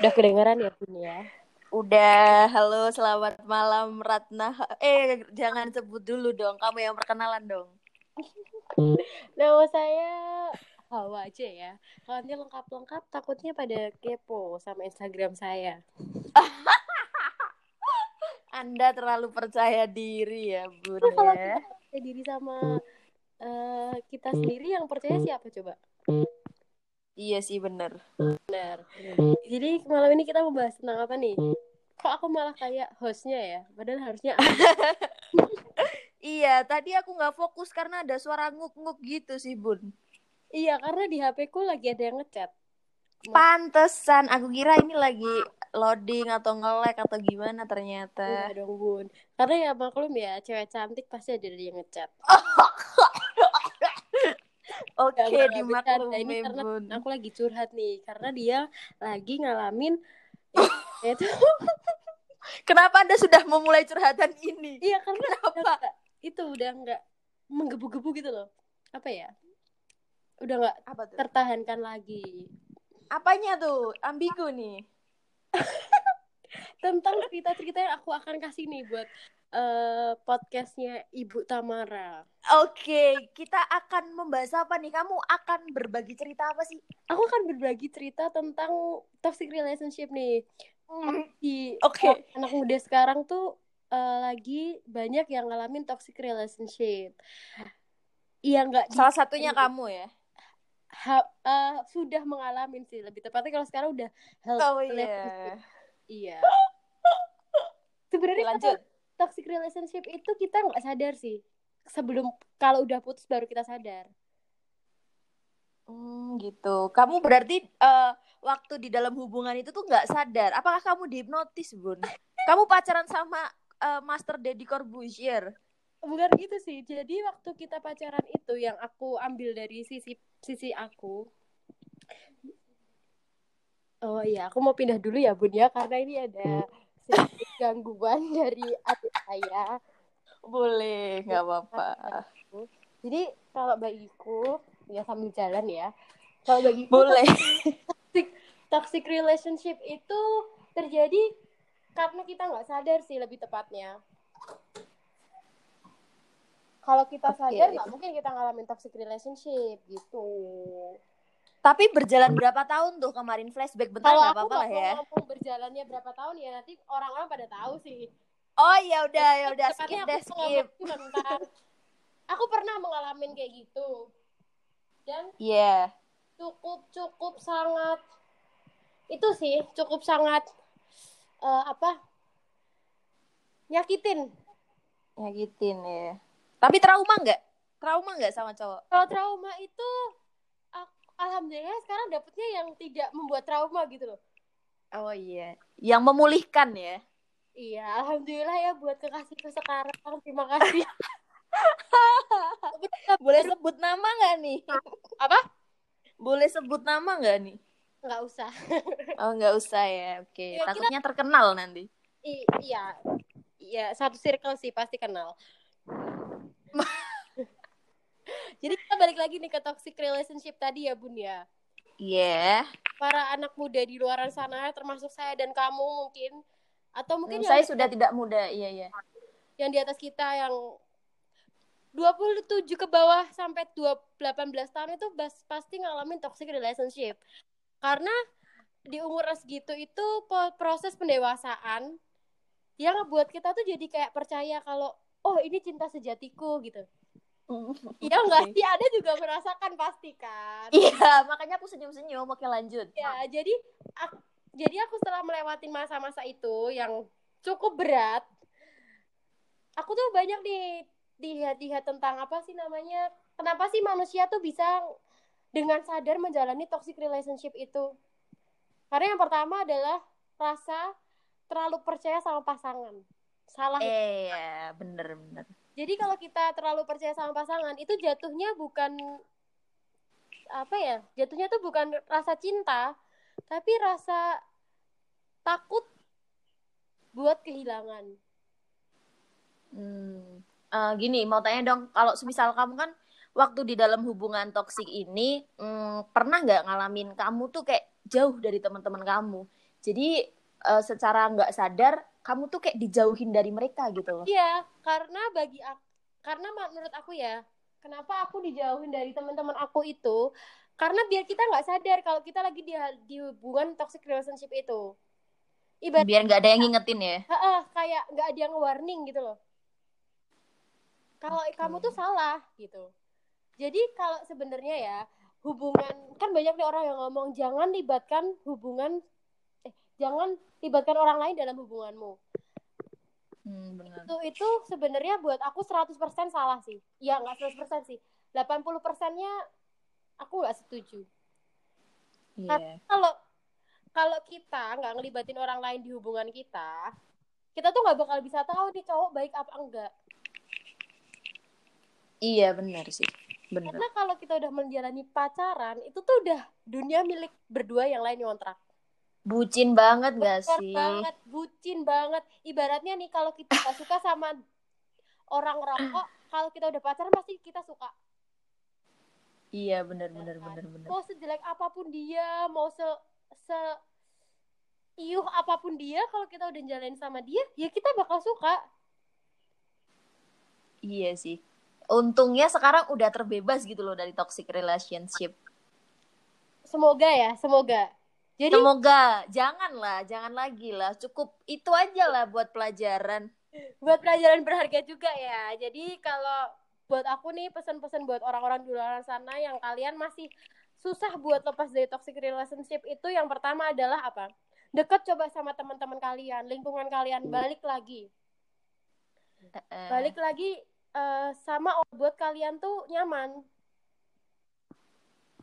Udah kedengeran ya Bun ya? Udah, halo selamat malam Ratna. Eh, jangan sebut dulu dong, kamu yang perkenalan dong. Nama saya Hawa aja ya. Kalau nanti lengkap-lengkap takutnya pada kepo sama Instagram saya. Anda terlalu percaya diri ya, Bun Nah, kalau ya. kita percaya diri sama eh, kita sendiri yang percaya siapa coba? Iya sih bener. Benar. Jadi malam ini kita membahas tentang apa nih? Kok aku malah kayak hostnya ya? Padahal harusnya Iya, tadi aku nggak fokus karena ada suara nguk-nguk gitu sih, Bun. iya karena di HP ku lagi ada yang ngechat. Pantesan, aku kira ini lagi loading atau nge-lag atau gimana ternyata. Enggak dong bun. Karena ya maklum ya cewek cantik pasti ada yang ngechat. Oke, bercanda. dimaklumi, Ini karena Bun. aku lagi curhat nih karena dia lagi ngalamin itu Kenapa Anda sudah memulai curhatan ini? iya karena nggak- itu udah nggak menggebu-gebu gitu loh apa ya udah nggak Apa tertahankan lagi Apanya tuh? Ambigu nih. tentang cerita-cerita yang aku akan kasih nih buat eh, podcastnya Ibu Tamara Oke, kita akan membahas apa nih? Kamu akan berbagi cerita apa sih? aku akan berbagi cerita tentang toxic relationship nih di Oke. anak muda sekarang tuh eh, lagi banyak yang ngalamin toxic relationship Iya nggak di- Salah satunya kamu ya. ha- eh, sudah mengalami sih lebih tepatnya kalau sekarang udah healthy Oh relationship. iya. iya sebenarnya Lanjut. Toxic relationship itu kita nggak sadar sih sebelum kalau udah putus baru kita sadar Hmm, gitu. Kamu berarti eh, waktu di dalam hubungan itu tuh nggak sadar. Apakah kamu dihipnotis, Bun? Kamu pacaran sama eh, Master Deddy Corbuzier? bukan gitu sih jadi waktu kita pacaran itu yang aku ambil dari sisi sisi aku oh iya aku mau pindah dulu ya bun ya karena ini ada sedikit gangguan dari adik saya Boleh, nggak apa-apa. jadi kalau bagiku ya sambil jalan ya kalau bagiku Boleh. toxic, toxic relationship itu terjadi karena kita nggak sadar sih lebih tepatnya kalau kita sadar nggak mungkin kita ngalamin toxic relationship gitu Tapi berjalan berapa tahun tuh kemarin flashback bentar kalau apa-apa lah ya. ngomong berjalannya berapa tahun ya nanti orang-orang pada tahu sih Oh ya udah ya udah skip deh aku skip. aku pernah mengalami kayak gitu dan Iya. cukup cukup sangat itu sih cukup sangat eh, apa nyakitin Nyakitin ya. Tapi trauma nggak? Trauma nggak sama cowok? kalau trauma itu alhamdulillah sekarang dapetnya yang tidak membuat trauma gitu loh Oh iya. Yang memulihkan ya. iya alhamdulillah ya buat kekasihku sekarang terima kasih Boleh sebut nama nggak nih? apa Boleh sebut nama nggak nih? nggak usah Oh nggak usah ya. Oke. Ya, kita- Takutnya terkenal nanti. I- iya iya satu circle sih pasti kenal jadi kita balik lagi nih ke toxic relationship tadi ya bun ya Iya. para anak muda di luar sana termasuk saya dan kamu mungkin atau mungkin Hmm, yang, Saya sudah tidak muda. Iya iya. yang di atas kita yang 27 ke bawah sampai 2 18 tahun itu pasti ngalamin toxic relationship karena di umur segitu itu proses pendewasaan yang ngebuat kita tuh jadi kayak percaya kalau oh ini cinta sejatiku gitu Iya enggak sih? Ada juga merasakan pasti kan? Iya, makanya aku senyum-senyum. Oke lanjut. ya jadi aku, jadi aku setelah melewati masa-masa itu yang cukup berat aku tuh banyak nih lihat-lihat tentang apa sih namanya kenapa sih manusia tuh bisa dengan sadar menjalani toxic relationship itu? Karena yang pertama adalah rasa terlalu percaya sama pasangan. Salah. Eh, ya, bener bener. Jadi kalau kita terlalu percaya sama pasangan itu jatuhnya bukan apa ya? Jatuhnya tuh bukan rasa cinta, tapi rasa takut buat kehilangan. Hmm. Eh, gini, mau tanya dong, kalau semisal kamu kan waktu di dalam hubungan toksik ini, hmm, pernah nggak ngalamin kamu tuh kayak jauh dari teman-teman kamu? Jadi uh, secara nggak sadar kamu tuh kayak dijauhin dari mereka gitu loh. Iya, karena bagi aku, karena menurut aku ya, kenapa aku dijauhin dari teman-teman aku itu? Karena biar kita nggak sadar kalau kita lagi di, di hubungan toxic relationship itu. Ibarat, biar nggak ada yang ngingetin ya. Ha kayak nggak ada yang warning gitu loh. Kalau okay. kamu tuh salah gitu. Jadi kalau sebenarnya ya hubungan kan banyak nih orang yang ngomong jangan libatkan hubungan jangan libatkan orang lain dalam hubunganmu. Hmm, benar. Itu itu sebenarnya buat aku 100% salah sih. Ya nggak 100% sih. 80 persennya aku nggak setuju. Yeah. Kalau kalau kita nggak ngelibatin orang lain di hubungan kita, kita tuh nggak bakal bisa tahu nih cowok baik apa enggak. Iya benar sih. Bener. Karena kalau kita udah menjalani pacaran, itu tuh udah dunia milik berdua yang lain kontrak. Bucin banget gak sih? banget, bucin banget. Ibaratnya nih kalau kita gak suka sama orang rokok, kalau kita udah pacaran pasti kita suka. Iya bener ya bener kan? bener bener. Mau sejelek apa pun dia, mau se se iuh apa pun dia, kalau kita udah jalanin sama dia, ya kita bakal suka. Iya sih untungnya sekarang udah terbebas gitu loh dari toxic relationship. Semoga ya, semoga. Jadi semoga janganlah, jangan lagi lah. Cukup itu aja lah buat pelajaran. Buat pelajaran berharga juga ya. Jadi kalau buat aku nih pesan-pesan buat orang-orang di luar sana yang kalian masih susah buat lepas dari toxic relationship itu yang pertama adalah apa? Dekat coba sama teman-teman kalian, lingkungan kalian, balik lagi. Balik lagi uh, sama buat kalian tuh nyaman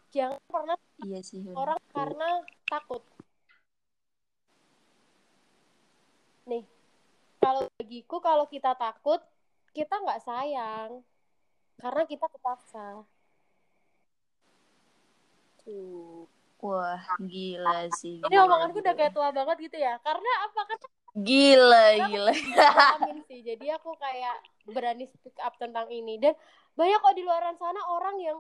jangan pernah iya sih orang karena takut. Nih kalau bagiku kalau kita takut kita nggak sayang. Karena kita kepaksa. Tuh. Wah gila sih ini omonganku udah kayak tua banget gitu ya. Karena apa? Kan Gila, gila. Amin sih. Jadi aku kayak berani speak up tentang ini. Dan banyak kok di luar sana orang yang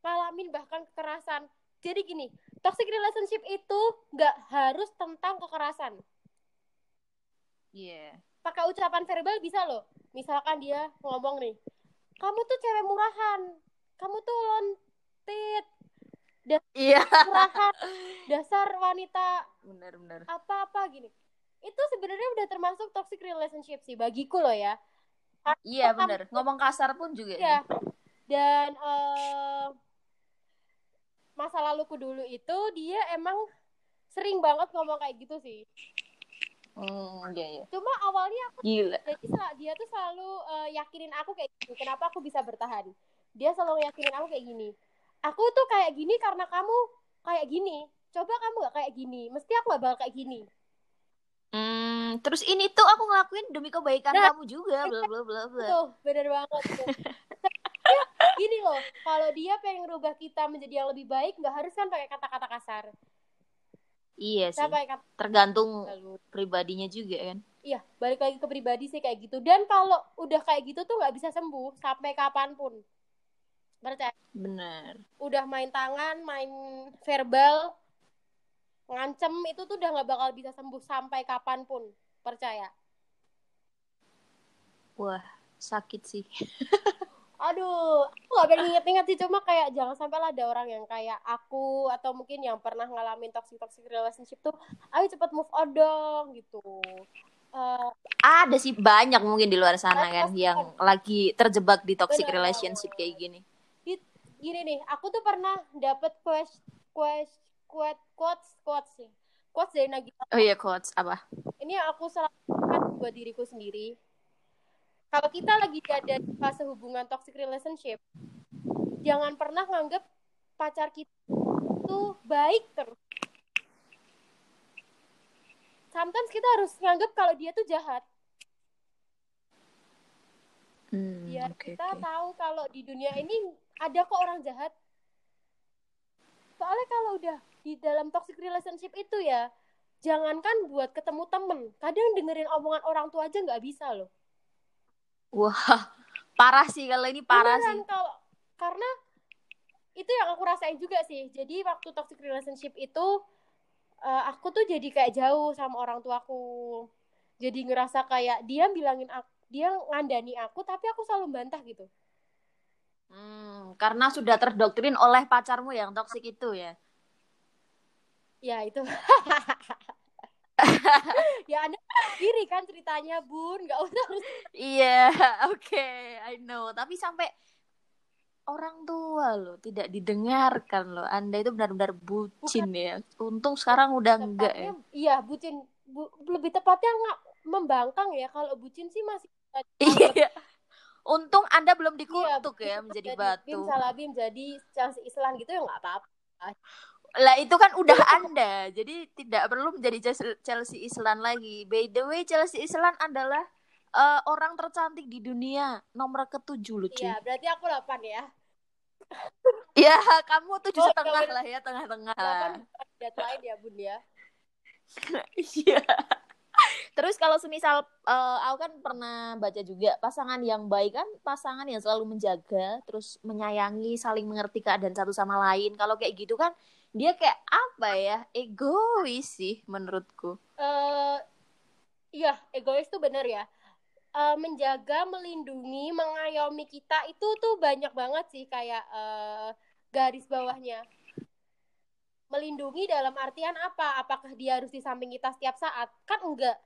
ngalamin bahkan kekerasan. Jadi gini, toxic relationship itu nggak harus tentang kekerasan. Iya. Yeah. Pakai ucapan verbal bisa loh. Misalkan dia ngomong nih, kamu tuh cewek murahan, kamu tuh lontit, dasar yeah. murahan, dasar wanita, benar-benar apa-apa gini itu sebenarnya udah termasuk toxic relationship sih bagiku loh ya iya benar ngomong kasar pun juga ya dan uh, masa laluku dulu itu dia emang sering banget ngomong kayak gitu sih Hmm, iya, iya. Cuma awalnya aku Gila. jadi dia tuh selalu uh, yakinin aku kayak gini. Kenapa aku bisa bertahan? Dia selalu yakinin aku kayak gini. Aku tuh kayak gini karena kamu kayak gini. Coba kamu gak kayak gini, mesti aku gak bakal kayak gini. Hmm, terus ini tuh aku ngelakuin demi kebaikan nah, kamu juga, bla bla bla bla. Tuh, bener banget. Tuh. gini loh, kalau dia pengen rubah kita menjadi yang lebih baik, nggak harus kan pakai kata-kata kasar. Iya sih. Kata... Tergantung Lalu. pribadinya juga kan. Iya, balik lagi ke pribadi sih kayak gitu. Dan kalau udah kayak gitu tuh nggak bisa sembuh sampai kapan pun. Percaya? Bener. Udah main tangan, main verbal, ngancem itu tuh udah nggak bakal bisa sembuh sampai kapan pun percaya wah sakit sih aduh aku gak pengen inget-inget sih. Cuma kayak jangan sampai lah ada orang yang kayak aku atau mungkin yang pernah ngalamin toxic toxic relationship tuh ayo cepet move on dong gitu. Uh, ada sih banyak mungkin di luar sana kan yang lagi terjebak di toxic bener. relationship kayak gini. Gini nih aku tuh pernah dapet quest quest quote quotes quotes sih. Quotes dari Nagita. Oh iya quotes. Apa? Ini aku selalu buat diriku sendiri kalau kita lagi ada di fase hubungan toxic relationship jangan pernah nganggap pacar kita itu baik terus. Sometimes kita harus nganggap kalau dia tuh jahat. Hmm, biar okay, kita okay. tahu kalau di dunia ini ada kok orang jahat. Soalnya kalau udah di dalam toxic relationship itu ya jangankan buat ketemu temen. Kadang dengerin omongan orang tua aja nggak bisa loh wah parah sih kalau ini parah Beneran, sih. kalau karena itu yang aku rasain juga sih. Jadi waktu toxic relationship itu uh, aku tuh jadi kayak jauh sama orang tuaku. Jadi ngerasa kayak dia bilangin aku dia ngandani aku tapi aku selalu bantah gitu. Hmm, karena sudah terdoktrin oleh pacarmu yang toksik itu ya? Ya itu ya anda kiri kan ceritanya bun. Nggak usah iya oke okay, I know. Tapi sampai orang tua loh tidak didengarkan loh. Anda itu benar-benar bucin Bukan. ya. Untung sekarang udah tepatnya, enggak ya. Iya bucin. Bu, lebih tepatnya nggak membangkang ya. Kalau bucin sih masih iya untung anda belum dikutuk iya, ya menjadi jadi, batu. Bim salah bim jadi Chelsea Islam gitu ya nggak apa-apa lah itu kan udah anda jadi tidak perlu menjadi Chelsea Islam lagi by the way Chelsea Islam adalah uh, orang tercantik di dunia nomor ketujuh lucu. Iya, berarti aku delapan ya. Iya, kamu tujuh oh, setengah lah ya, tengah-tengah. Delapan lain ya, Bun ya. Iya. Terus kalau semisal uh, aku kan pernah baca juga pasangan yang baik kan pasangan yang selalu menjaga, terus menyayangi, saling mengerti keadaan satu sama lain. Kalau kayak gitu kan dia kayak apa ya? Egois sih menurutku. Eh uh, iya, egois tuh bener ya uh, menjaga, melindungi, mengayomi kita itu tuh banyak banget sih kayak uh, garis bawahnya. Melindungi dalam artian apa? Apakah dia harus di samping kita setiap saat? Kan enggak.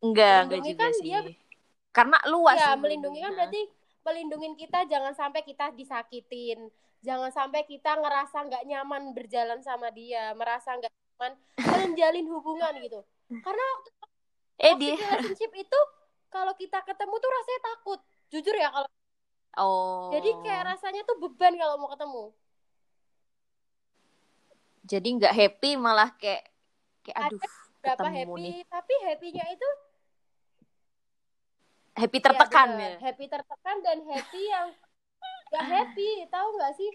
Enggak, enggak juga kan sih. Dia, Karena luas. Ya, melindungi kan berarti melindungi kita jangan sampai kita disakitin. Jangan sampai kita ngerasa nggak nyaman berjalan sama dia, merasa nggak nyaman menjalin hubungan gitu. Karena eh dia. relationship itu kalau kita ketemu tuh rasanya takut. Jujur ya kalau oh. Jadi kayak rasanya tuh beban kalau mau ketemu. Jadi nggak happy malah kayak kayak aduh berapa happy nih. tapi happynya itu happy tertekan ya, ya? Happy tertekan dan happy yang gak happy tahu nggak sih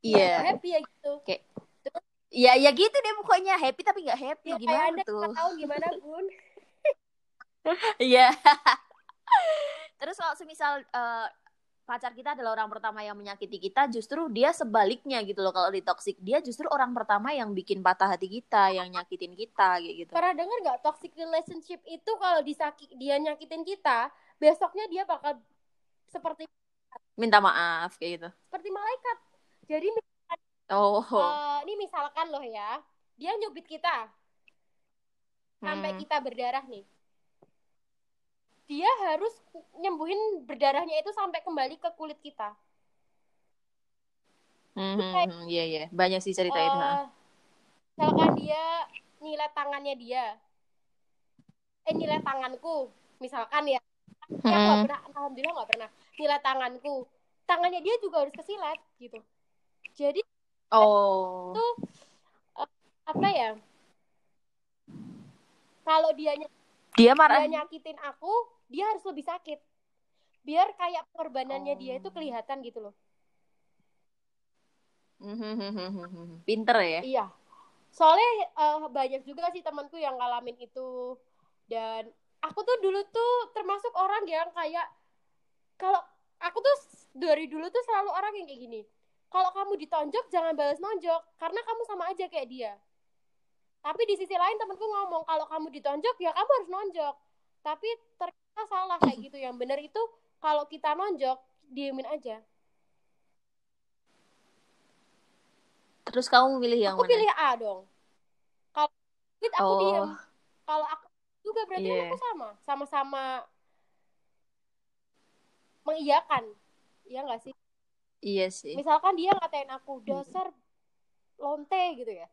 iya yeah. happy ya gitu kayak Ya ya gitu deh pokoknya happy tapi nggak happy ya, gimana tuh? tahu gimana bun? Iya. Terus kalau semisal uh, pacar kita adalah orang pertama yang menyakiti kita, justru dia sebaliknya gitu loh kalau di toxic dia justru orang pertama yang bikin patah hati kita, yang nyakitin kita kayak gitu. Pernah dengar nggak toxic relationship itu kalau disakit dia nyakitin kita, besoknya dia bakal seperti minta maaf kayak gitu. Seperti malaikat. Jadi oh. Uh, ini misalkan loh ya, dia nyubit kita sampai hmm. kita berdarah nih dia harus nyembuhin berdarahnya itu sampai kembali ke kulit kita. Hmm, iya iya, banyak sih cerita uh, itu. Eh, misalkan dia nilai tangannya dia, eh nilai tanganku, misalkan ya, hmm. ya gak pernah, alhamdulillah nggak pernah nilai tanganku, tangannya dia juga harus kesilat gitu. Jadi oh. itu uh, apa ya? Kalau dia dia marah. dia nyakitin aku, dia harus lebih sakit. Biar kayak pengorbanannya oh. dia itu kelihatan gitu loh. Pinter ya. Iya. Soalnya uh, banyak juga sih temanku yang ngalamin itu. Dan aku tuh dulu tuh termasuk orang yang kayak kalau aku tuh dari dulu tuh selalu orang yang kayak gini kalau kamu ditonjok jangan balas nonjok karena kamu sama aja kayak dia tapi di sisi lain temanku ngomong kalau kamu ditonjok ya kamu harus nonjok tapi ter kita salah kayak gitu yang benar itu kalau kita nonjok diemin aja terus kamu pilih yang aku mana? pilih A dong kalau aku oh. diem kalau aku juga berarti yeah. aku sama sama-sama mengiyakan iya nggak sih iya sih misalkan dia ngatain aku dasar lonte gitu ya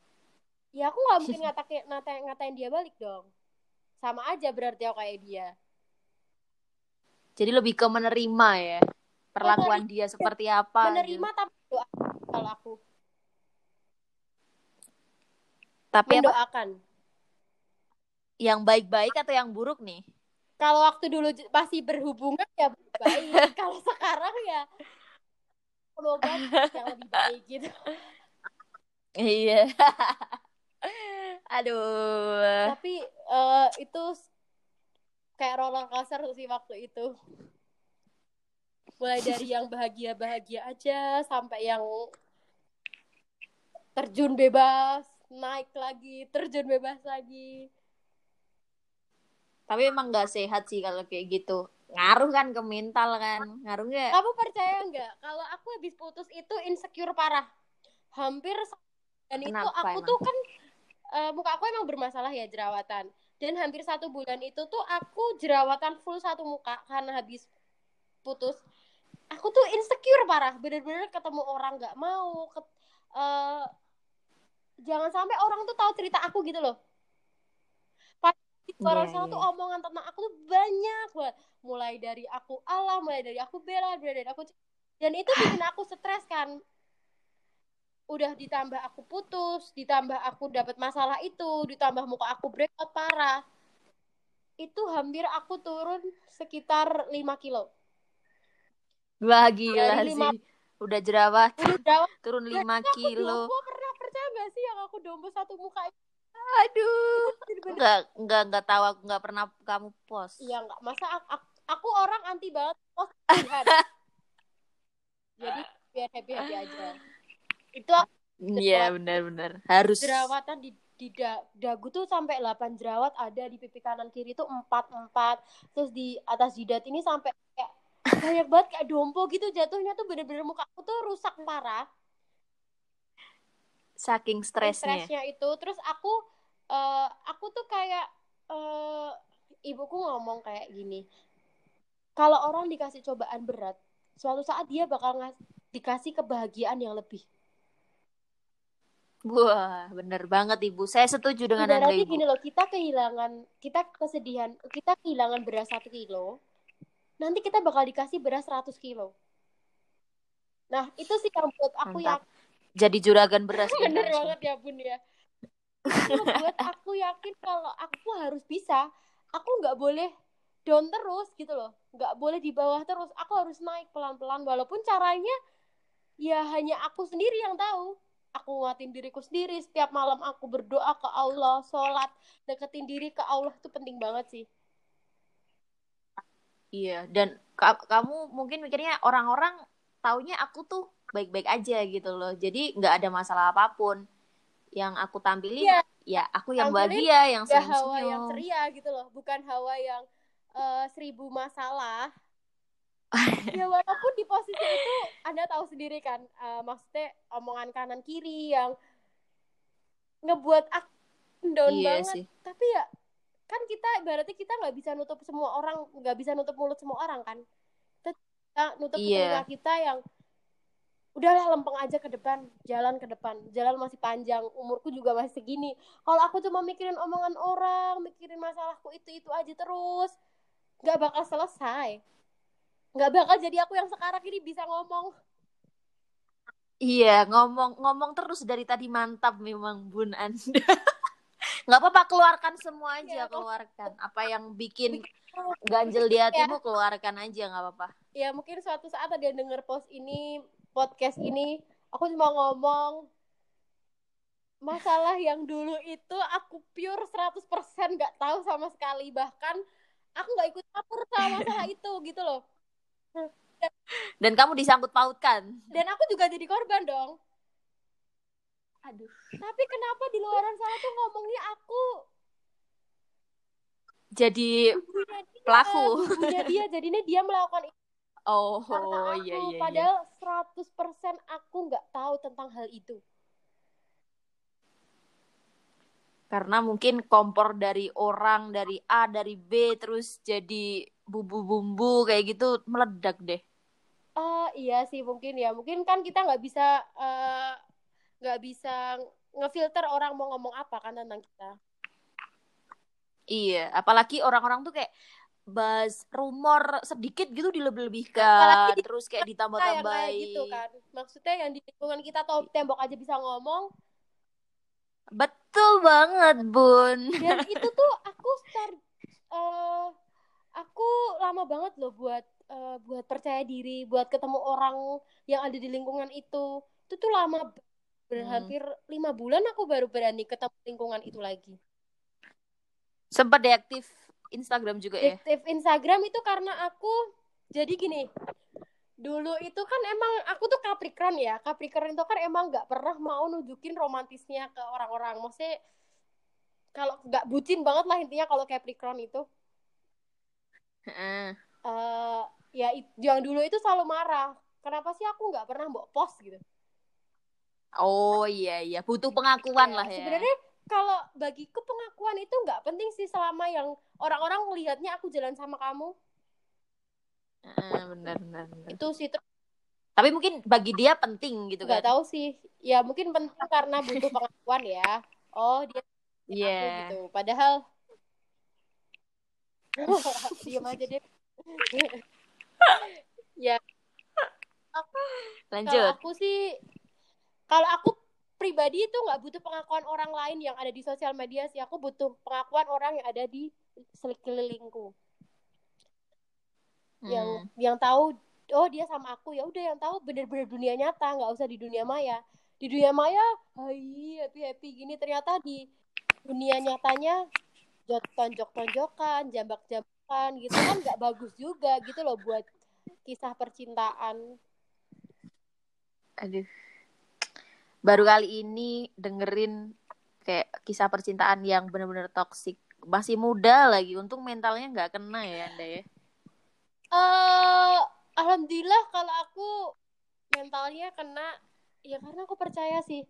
ya aku nggak mungkin ngatain, ngatain ngatain dia balik dong sama aja berarti aku kayak dia jadi lebih ke menerima ya perlakuan menerima, dia seperti apa. Menerima gitu. tapi doa kalau aku. Tapi mendoakan. Apa? Yang baik-baik atau yang buruk nih? Kalau waktu dulu pasti berhubungan ya baik. kalau sekarang ya semoga yang lebih baik gitu. Iya. Aduh. Tapi uh, itu kayak roller coaster sih waktu itu mulai dari yang bahagia bahagia aja sampai yang terjun bebas naik lagi terjun bebas lagi tapi emang nggak sehat sih kalau kayak gitu. Ngaruh kan ke mental kan? Ngaruh nggak? Kamu percaya nggak? Kalau aku habis putus itu insecure parah. Hampir dan itu Kenapa aku emang? tuh kan eh, muka aku emang bermasalah ya jerawatan. Dan hampir satu bulan itu tuh aku jerawatan full satu muka karena habis putus. Aku tuh insecure parah. Bener-bener ketemu orang nggak mau ket- eh, jangan sampai orang tuh tahu cerita aku gitu loh luar Iya, sana iya. tuh omongan tentang aku tuh banyak banget. Mulai dari aku Allah mulai dari aku Bella mulai dari aku dan itu bikin aku stres kan. Udah ditambah aku putus ditambah aku dapat masalah itu ditambah muka aku breakout parah. Itu hampir aku turun sekitar 5 kilo. Wah gila Dari lima- sih. Udah jerawat udah jerawat. turun 5 aku kilo. dombo pernah percaya gak sih yang aku dombo satu muka itu aduh. Bener-bener nggak nggak nggak tahu aku nggak pernah kamu post. Iya nggak masa aku, aku, aku orang anti banget post. Jadi biar happy happy aja. Itu iya benar-benar harus. Jerawatan di di da- dagu tuh sampai 8 jerawat ada di pipi kanan kiri tuh 4 4 terus di atas jidat ini sampai kayak banyak banget kayak dompo gitu jatuhnya tuh bener-bener muka aku tuh rusak parah saking stresnya. stresnya itu. Terus aku eh, aku tuh kayak eh, ibuku ngomong kayak gini kalau orang dikasih cobaan berat suatu saat dia bakal ngas dikasih kebahagiaan yang lebih. Wah bener banget ibu. Saya setuju dengan anda ibaratnya ibu. gini loh kita kehilangan kita kesedihan kita kehilangan beras satu kilo nanti kita bakal dikasih beras 100 kilo. Nah itu sih yang buat aku Mantap. yakin jadi juragan beras bener langsung. banget ya bun ya. Buat aku yakin kalau aku harus bisa aku nggak boleh down terus gitu loh. Nggak boleh di bawah terus. Aku harus naik pelan-pelan walaupun caranya ya hanya aku sendiri yang tahu. Aku nguatin diriku sendiri. Setiap malam aku berdoa ke Allah sholat deketin diri ke Allah itu penting banget sih. Iya, dan ka- kamu mungkin mikirnya orang-orang taunya aku tuh baik-baik aja gitu loh. Jadi nggak ada masalah apa pun. Yang aku tampilin Iya. ya aku yang Tampilin bahagia, yang ya hawa senyum-senyum. yang ceria gitu loh bukan hawa yang eh, seribu masalah ya walaupun di posisi itu anda tahu sendiri kan eh, maksudnya omongan kanan kiri yang ngebuat aku down Iya banget sih. tapi ya kan kita berarti kita nggak bisa nutup semua orang nggak bisa nutup mulut semua orang kan kita nutup Iya. telinga kita yang udahlah lempeng aja ke depan jalan ke depan jalan masih panjang umurku juga masih segini kalau aku cuma mikirin omongan orang mikirin masalahku itu itu aja terus nggak bakal selesai nggak bakal jadi aku yang sekarang ini bisa ngomong Iya, ngomong ngomong terus dari tadi mantap memang Bun Anda. nggak apa-apa keluarkan semua aja, Iya, keluarkan. Apa yang bikin ganjel di hatimu keluarkan aja nggak apa-apa. ya mungkin suatu saat ada yang denger post ini podcast ini aku cuma ngomong masalah yang dulu itu aku pure 100% nggak tahu sama sekali bahkan aku nggak ikut campur sama masalah itu gitu loh Dan kamu disangkut pautkan. dan aku juga jadi korban dong Aduh. tapi kenapa di luar sana tuh ngomongnya aku Jadi dia, pelaku. ibunya dia jadinya dia melakukan itu Oh, karena aku iya iya. iya. padahal 100% aku nggak tahu tentang hal itu Karena mungkin kompor dari orang dari A dari B terus jadi bumbu-bumbu kayak gitu meledak deh. Oh iya sih mungkin ya mungkin kan kita nggak bisa eh, nggak bisa ngefilter orang mau ngomong apa kan tentang kita Iya, apalagi orang-orang tuh kayak bahas rumor sedikit gitu dilebih-lebihkan, di- terus kayak ditambah-tambahin. gitu kan maksudnya yang di lingkungan kita atau tembok aja bisa ngomong Betul banget, Bun. dan itu tuh aku start eh aku lama banget loh buat eh, buat percaya diri buat ketemu orang yang ada di lingkungan itu itu tuh lama ber- Hmm. lima bulan aku baru berani ketemu lingkungan itu lagi Sempat deaktif Instagram juga ya? aktif Instagram itu karena aku jadi gini dulu itu kan emang aku tuh Capricorn ya Capricorn itu kan emang nggak pernah mau nunjukin romantisnya ke orang-orang maksudnya kalau nggak bucin banget lah intinya kalau Capricorn itu Heeh. eh ya yang dulu itu selalu marah kenapa sih aku nggak pernah mbok post gitu Oh iya iya, butuh pengakuan lah ya. sebenarnya kalau bagiku pengakuan itu nggak penting sih selama yang orang-orang melihatnya aku jalan sama kamu. Heeh, benar benar itu sih Tapi mungkin bagi dia penting gitu nggak kan. tahu sih. Ya mungkin penting karena butuh pengakuan ya. Oh dia Iya. aku gitu. Padahal diam aja deh. Ya. Kalau Lanjut. aku sih kalau aku pribadi itu nggak butuh pengakuan orang lain yang ada di sosial media sih. Aku butuh pengakuan orang yang ada di sekelilingku. Yang Hmm. yang tahu oh dia sama aku. Ya udah yang tahu bener-bener dunia nyata. Nggak usah di dunia maya. Di dunia maya hai happy happy gini. Ternyata di dunia nyatanya tonjok tonjokan jambak jambakan gitu kan nggak bagus juga gitu loh buat kisah percintaan. Aduh. Baru kali ini dengerin kayak kisah percintaan yang benar-benar toksik. Masih muda lagi, untung mentalnya nggak kena ya Anda ya. eh alhamdulillah kalau aku mentalnya kena ya karena aku percaya sih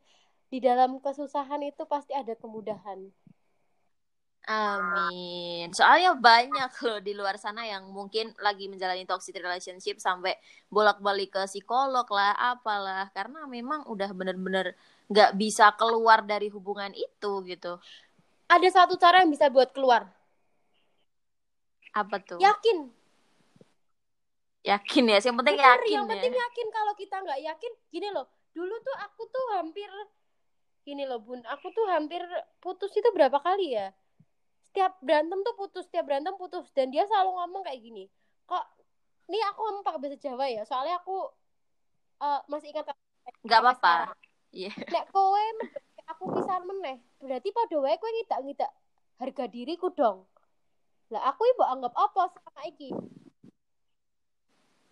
di dalam kesusahan itu pasti ada kemudahan Amin. Soalnya banyak loh di luar sana yang mungkin lagi menjalani toxic relationship sampai bolak-balik ke psikolog lah, apalah. Karena memang udah bener-bener nggak bisa keluar dari hubungan itu gitu. ada satu cara yang bisa buat keluar Apa tuh? yakin Yakin ya, yang penting Bener, yakin yang ya. penting yakin kalau kita nggak yakin gini loh dulu tuh aku tuh hampir gini loh bun aku tuh hampir putus itu berapa kali ya setiap berantem tuh putus setiap berantem putus dan dia selalu ngomong kayak gini kok ini aku ngomong pakai bahasa Jawa ya soalnya aku eh, masih ingat Nggak apa-apa. Iya. nek kowe aku pisan meneh berarti pada wae kowe ngidak ngidak harga diriku dong lah aku ibu anggap apa sama iki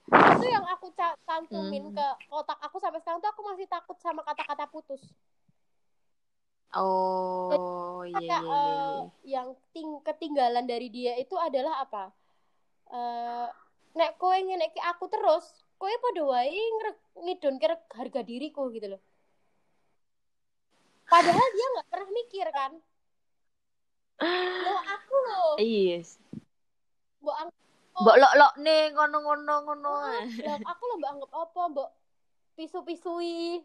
itu yang aku ca- cantumin Hmm. ke kotak aku sampai sekarang tuh aku masih takut sama kata-kata putus Oh, iya, kayak iya, eh, iya. yang ting ketinggalan dari dia itu adalah apa Eh nek kowe ngene iki aku terus kowe pada wae ngidon kira harga diriku gitu loh padahal dia nggak pernah mikir kan lo aku loh Iya. sih. mbok anggap Mbok lok-lok nih ngono-ngono ngono. aku lo mbok anggap apa mbok pisu-pisui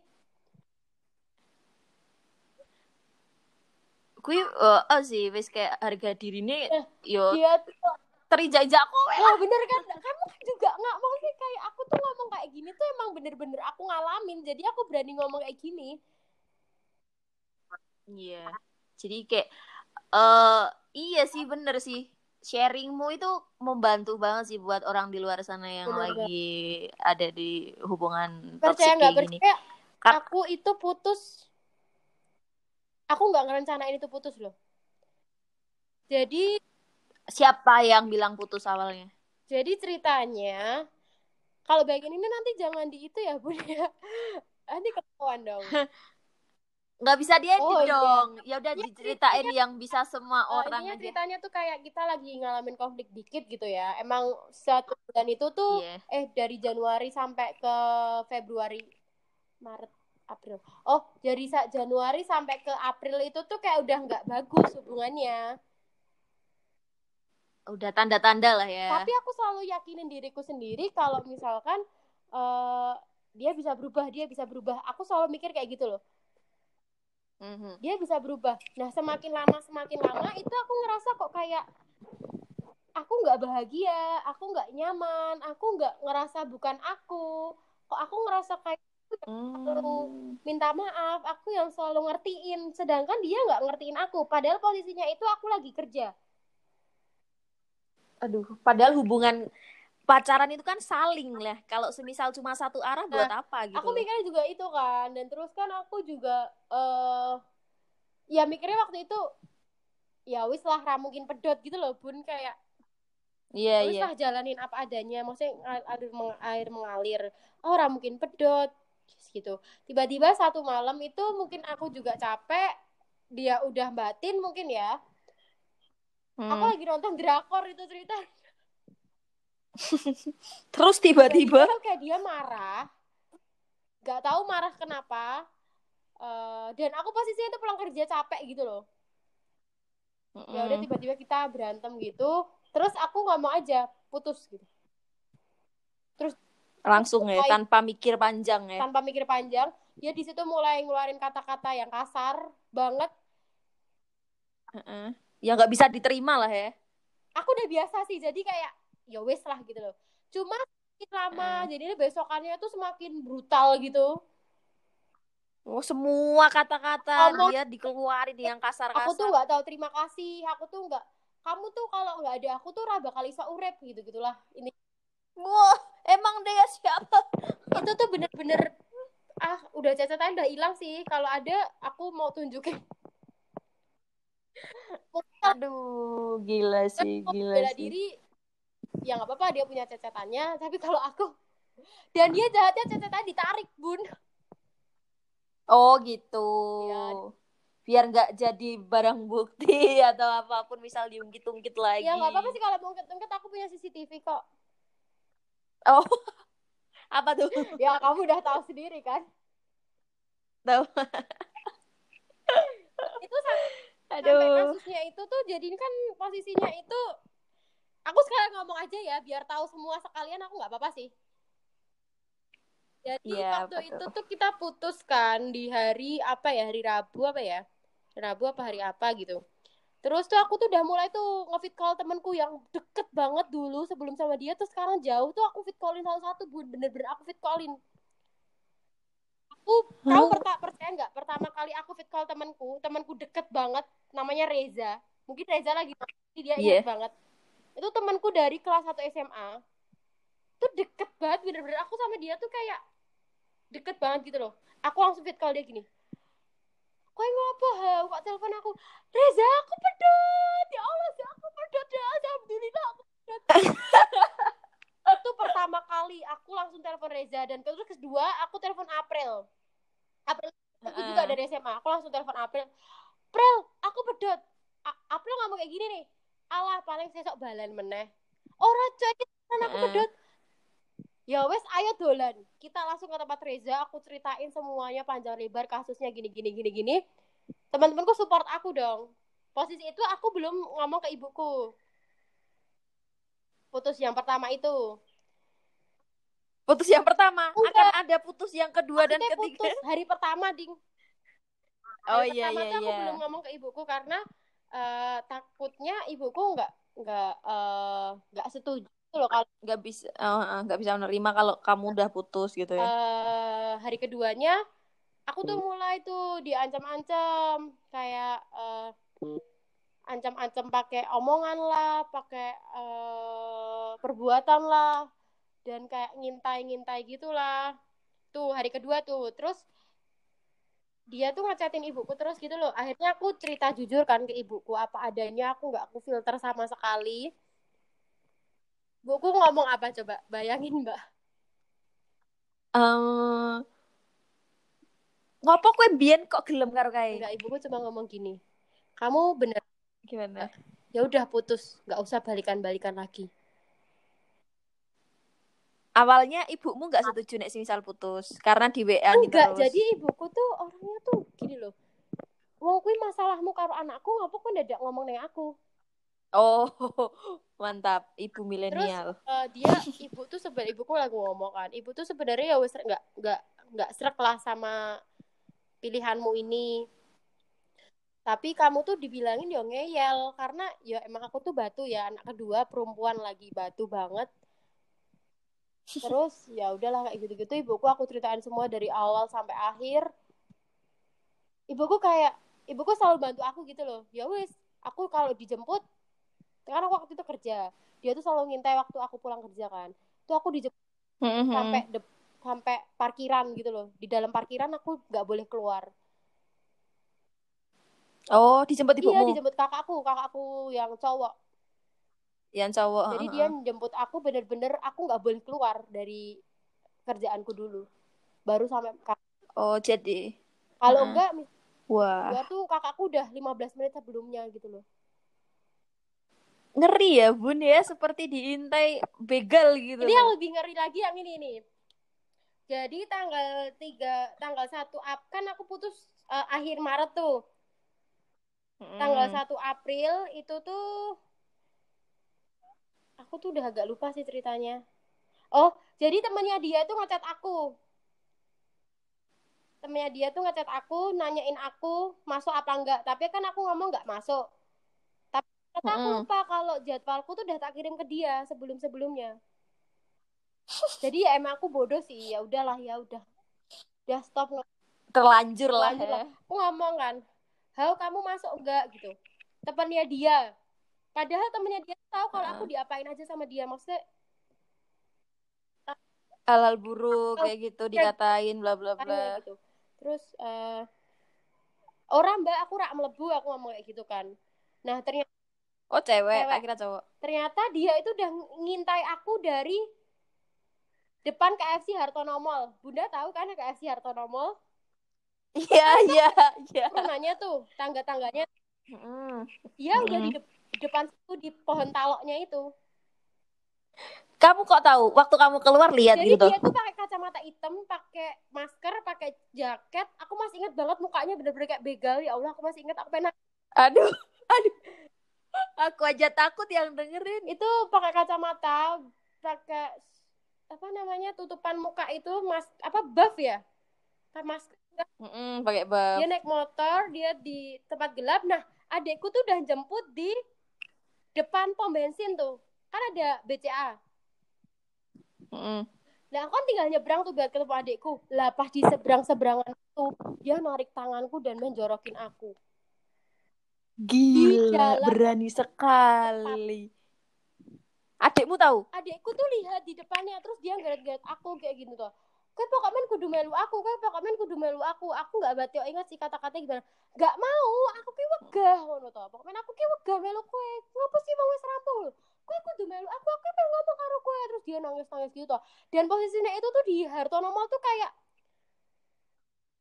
Kui eh oh sih wis kayak harga dirine Eh, yo dia tuh terijak kowe lah. oh bener kan kamu juga nggak mau sih kayak aku tuh ngomong kayak gini tuh emang bener-bener aku ngalamin jadi aku berani ngomong kayak gini Iya. Jadi kayak eh iya sih bener sih. Sharingmu itu membantu banget sih buat orang di luar sana yang Bener lagi ada di hubungan percaya nggak percaya Kar- aku itu putus aku nggak ngerencanain itu putus loh jadi Siapa yang bilang putus awalnya? jadi ceritanya kalau bagian ini nanti jangan di itu ya bun ya nanti ketahuan dong Nggak bisa diedit Oh, iya. dong. Ya udah Iya, diceritain yang bisa semua Eh, orang aja. ceritanya tuh kayak kita lagi ngalamin konflik dikit gitu ya emang satu bulan itu tuh Iya. eh dari Januari sampai ke Februari Maret April. Oh dari Januari sampai ke April itu tuh kayak udah nggak bagus hubungannya. Udah tanda-tanda lah ya. tapi aku selalu yakinin diriku sendiri kalau misalkan eh dia bisa berubah dia bisa berubah. Aku selalu mikir kayak gitu loh. Mhm. dia bisa berubah. Nah semakin lama semakin lama itu aku ngerasa kok kayak aku nggak bahagia aku nggak nyaman aku nggak ngerasa bukan aku. Kok aku ngerasa kayak Hmm. minta maaf aku yang selalu ngertiin sedangkan dia nggak ngertiin aku padahal posisinya itu aku lagi kerja Aduh, padahal hubungan pacaran itu kan saling lah. Kalau semisal cuma satu arah buat apa gitu. aku mikirnya juga itu kan dan terus kan aku juga eh ya mikirnya waktu itu ya wis lah ra mungkin pedot gitu loh bun kayak Iya, Terus iya. lah jalanin apa adanya, maksudnya air, air, meng- air mengalir. Oh, mungkin pedot gitu. Tiba-tiba satu malam itu mungkin aku juga capek, dia udah batin mungkin ya. Aku Hmm. lagi nonton drakor itu cerita. Terus tiba-tiba kayak dia marah. Gak tahu marah kenapa. Eh, dan aku posisinya itu pulang kerja capek gitu loh. Ya udah tiba-tiba kita berantem gitu. Terus aku ngomong aja putus gitu. Langsung ya Mulai- tanpa mikir panjang ya. tanpa mikir panjang dia di situ mulai ngeluarin kata-kata yang kasar banget Heeh. Ya nggak bisa diterima lah ya. aku udah biasa sih jadi kayak ya wes lah gitu loh cuma semakin lama jadi besokannya tuh semakin brutal gitu Oh, semua kata-kata dia dikeluarin yang kasar-kasar. aku tuh nggak tahu terima kasih aku tuh nggak kamu tuh kalau nggak ada aku tuh ra bakal bisa urep gitu gitulah ini Wah, emang dia siapa? itu tuh bener-bener ah udah cacatan udah hilang sih kalau ada aku mau tunjukin Aduh, gila sih, mau gila bela sih. diri ya nggak apa-apa dia punya cacatannya tapi kalau aku dan dia jahatnya cacatan ditarik bun Oh, gitu. Ya. Biar nggak jadi barang bukti atau apa pun misal diungkit-ungkit lagi. ya nggak apa-apa sih kalau mau ungkit-ungkit aku punya CCTV kok Oh. Apa tuh? ya kamu udah tahu sendiri kan Tahu. itu sampai, sampai Aduh. kasusnya itu tuh jadi kan posisinya itu aku sekarang ngomong aja ya biar tahu semua sekalian aku nggak apa-apa sih jadi Iya, waktu betul. itu tuh kita putuskan di hari apa ya hari Rabu apa ya Rabu apa hari apa gitu terus tuh aku tuh udah mulai tuh ngefit call temanku yang deket banget dulu sebelum sama dia tuh sekarang jauh tuh aku fit callin satu-satu bener-bener aku fit callin. Aku kamu perta- percaya nggak? Pertama kali aku fit call temanku temanku deket banget namanya Reza. Mungkin Reza lagi dia Iya. ingat banget. Itu temanku dari kelas 1 SMA tuh deket banget bener-bener. Aku sama dia tuh kayak deket banget gitu loh. Aku langsung fit call dia gini kau ngapa ha? Kok telepon aku Reza aku pedot. Ya Allah sih aku pedot ya. Alhamdulillah aku pedot. Itu pertama kali aku langsung telepon Reza dan terus kedua aku telepon April. April aku juga Heeh. dari SMA aku langsung telepon April. April aku pedot. A- April ngomong kayak gini nih alah paling sesok balen meneh. Ora coy kan aku pedot ya wes ayo dolan. Kita langsung ke tempat Reza aku ceritain semuanya panjang lebar kasusnya gini gini gini gini. Teman-temanku support aku dong. Posisi itu aku belum ngomong ke ibuku. Putus yang pertama itu. Putus yang pertama, Udah. akan ada putus yang kedua dan ketiga. putus hari pertama ding. Oh Hari iya pertama iya tuh aku iya. belum ngomong ke ibuku karena eh, takutnya ibuku nggak nggak eh, nggak setuju. gitu loh kalau Nggak bisa oh, eh, nggak bisa menerima kalau kamu udah putus gitu ya. eh, hari keduanya aku tuh mulai tuh diancam-ancam. Kayak eh, ancam-ancam pakai omongan lah pakai eh, perbuatan lah. Dan kayak ngintai-ngintai gitulah. Tuh hari kedua tuh. Terus dia tuh ngechatin ibuku terus gitu loh. Akhirnya aku cerita jujur kan ke ibuku apa adanya aku nggak aku filter sama sekali buku ngomong apa? Coba bayangin mbak. Eh, ngopo kue biyen kok gelem karo kae? enggak ibuku cuma ngomong gini. Kamu bener? Gimana? ya udah putus. Nggak usah balikan-balikan lagi. Awalnya ibumu nggak setuju nek misal putus karena di WA enggak terus. jadi ibuku tuh orangnya tuh gini loh. Wong kuwi masalahmu karo anakku ngapa kok ndadak ngomong neng aku Oh, mantap, ibu terus milenial. eh, dia ibu tuh sebenarnya ibuku lagi ngomong kan ibu tuh sebenarnya ya wes nggak nggak nggak srek lah sama pilihanmu ini. Tapi kamu tuh dibilangin ya ngeyel karena ya emang aku tuh batu ya anak kedua perempuan lagi batu banget. Terus ya udahlah kayak gitu-gitu ibuku aku ceritain semua dari awal sampai akhir. Ibuku kayak ibuku selalu bantu aku gitu loh. Ya wes aku kalau dijemput karena aku waktu itu kerja. Dia tuh selalu ngintai waktu aku pulang kerja kan. Tuh aku dijemput Mhm. sampai dep- sampai parkiran gitu loh. Di dalam parkiran aku nggak boleh keluar. Oh, dijemput iya ibumu. dijemput kakakku. Kakakku yang cowok. Yang cowok jadi heeh. dia jemput aku bener-bener aku nggak boleh keluar dari kerjaanku dulu. Baru sampai oh jadi kalau Heeh. enggak wah. gua tuh kakakku udah 15 menit sebelumnya gitu loh ngeri ya bun ya. Seperti diintai begal gitu ini yang lebih ngeri lagi yang ini. Nih jadi tanggal 3 tanggal 1 Ap kan aku putus eh, akhir Maret tuh. Tanggal Mm. 1 April itu tuh aku tuh udah agak lupa sih ceritanya. Oh jadi temennya dia tuh ngechat aku. Temennya dia tuh ngechat aku nanyain aku masuk apa enggak. Tapi kan aku ngomong nggak masuk ternyata aku lupa kalau jadwalku tuh udah tak kirim ke dia sebelum sebelumnya jadi ya emang aku bodoh sih. Ya udahlah ya udah. Udah stop terlanjur lah Terlanjur ya. lah. aku ngomong kan halo kamu masuk enggak gitu. Temennya dia. Padahal temennya dia tahu kalau aku diapain aja sama dia. Maksudnya halal buruk Oh, kayak gitu dikatain bla bla bla. Gitu. Terus eh orang mbak aku rak melebu aku ngomong kayak gitu kan. Nah ternyata oh cewek Cewek. tak kira cowok ternyata dia itu udah ngintai aku dari depan KFC Hartono Mall bunda tahu kan KFC Hartono Mall iya iya iya rumahnya tuh tangga-tangganya Mm. dia udah di Mm. de- depan situ di pohon taloknya itu kamu kok tahu waktu kamu keluar lihat Jadi gitu dia tuh pakai kacamata hitam, pakai masker, pakai jaket. Aku masih ingat banget mukanya bener-bener kayak begal. Ya Allah, aku masih ingat. Aku pengen aduh aduh aku aja takut yang dengerin itu pakai kacamata, pakai apa namanya tutupan muka itu mas apa buff ya? Pakai masker. Mm-mm, pakai buff Dia naik motor, dia di tempat gelap. Nah, adekku tuh udah jemput di depan pom bensin tuh. Kan ada BCA. Mm-mm. Nah, aku kan tinggal nyebrang tuh buat ketemu adekku. Lah pas di seberang-seberangan tuh, dia narik tanganku dan menjorokin aku. Gila berani sekali. Adikmu tahu? Adekku tuh lihat di depannya terus dia ngeliat-ngeliat aku kayak gitu tuh kan pokoknya kudu melu aku kan pokoknya kudu melu aku. Aku nggak batio ingat sih kata-katanya gimana? Nggak mau aku ki wegah ngono to pokoknya aku ki wegah melu kue. Ngapa sih mau wis rampung lho? Kudu melu aku aku pengen ngomong karo kue. Terus dia nangis nangis gitu toh. Dan posisinya itu tuh di Hartono Mall tuh kayak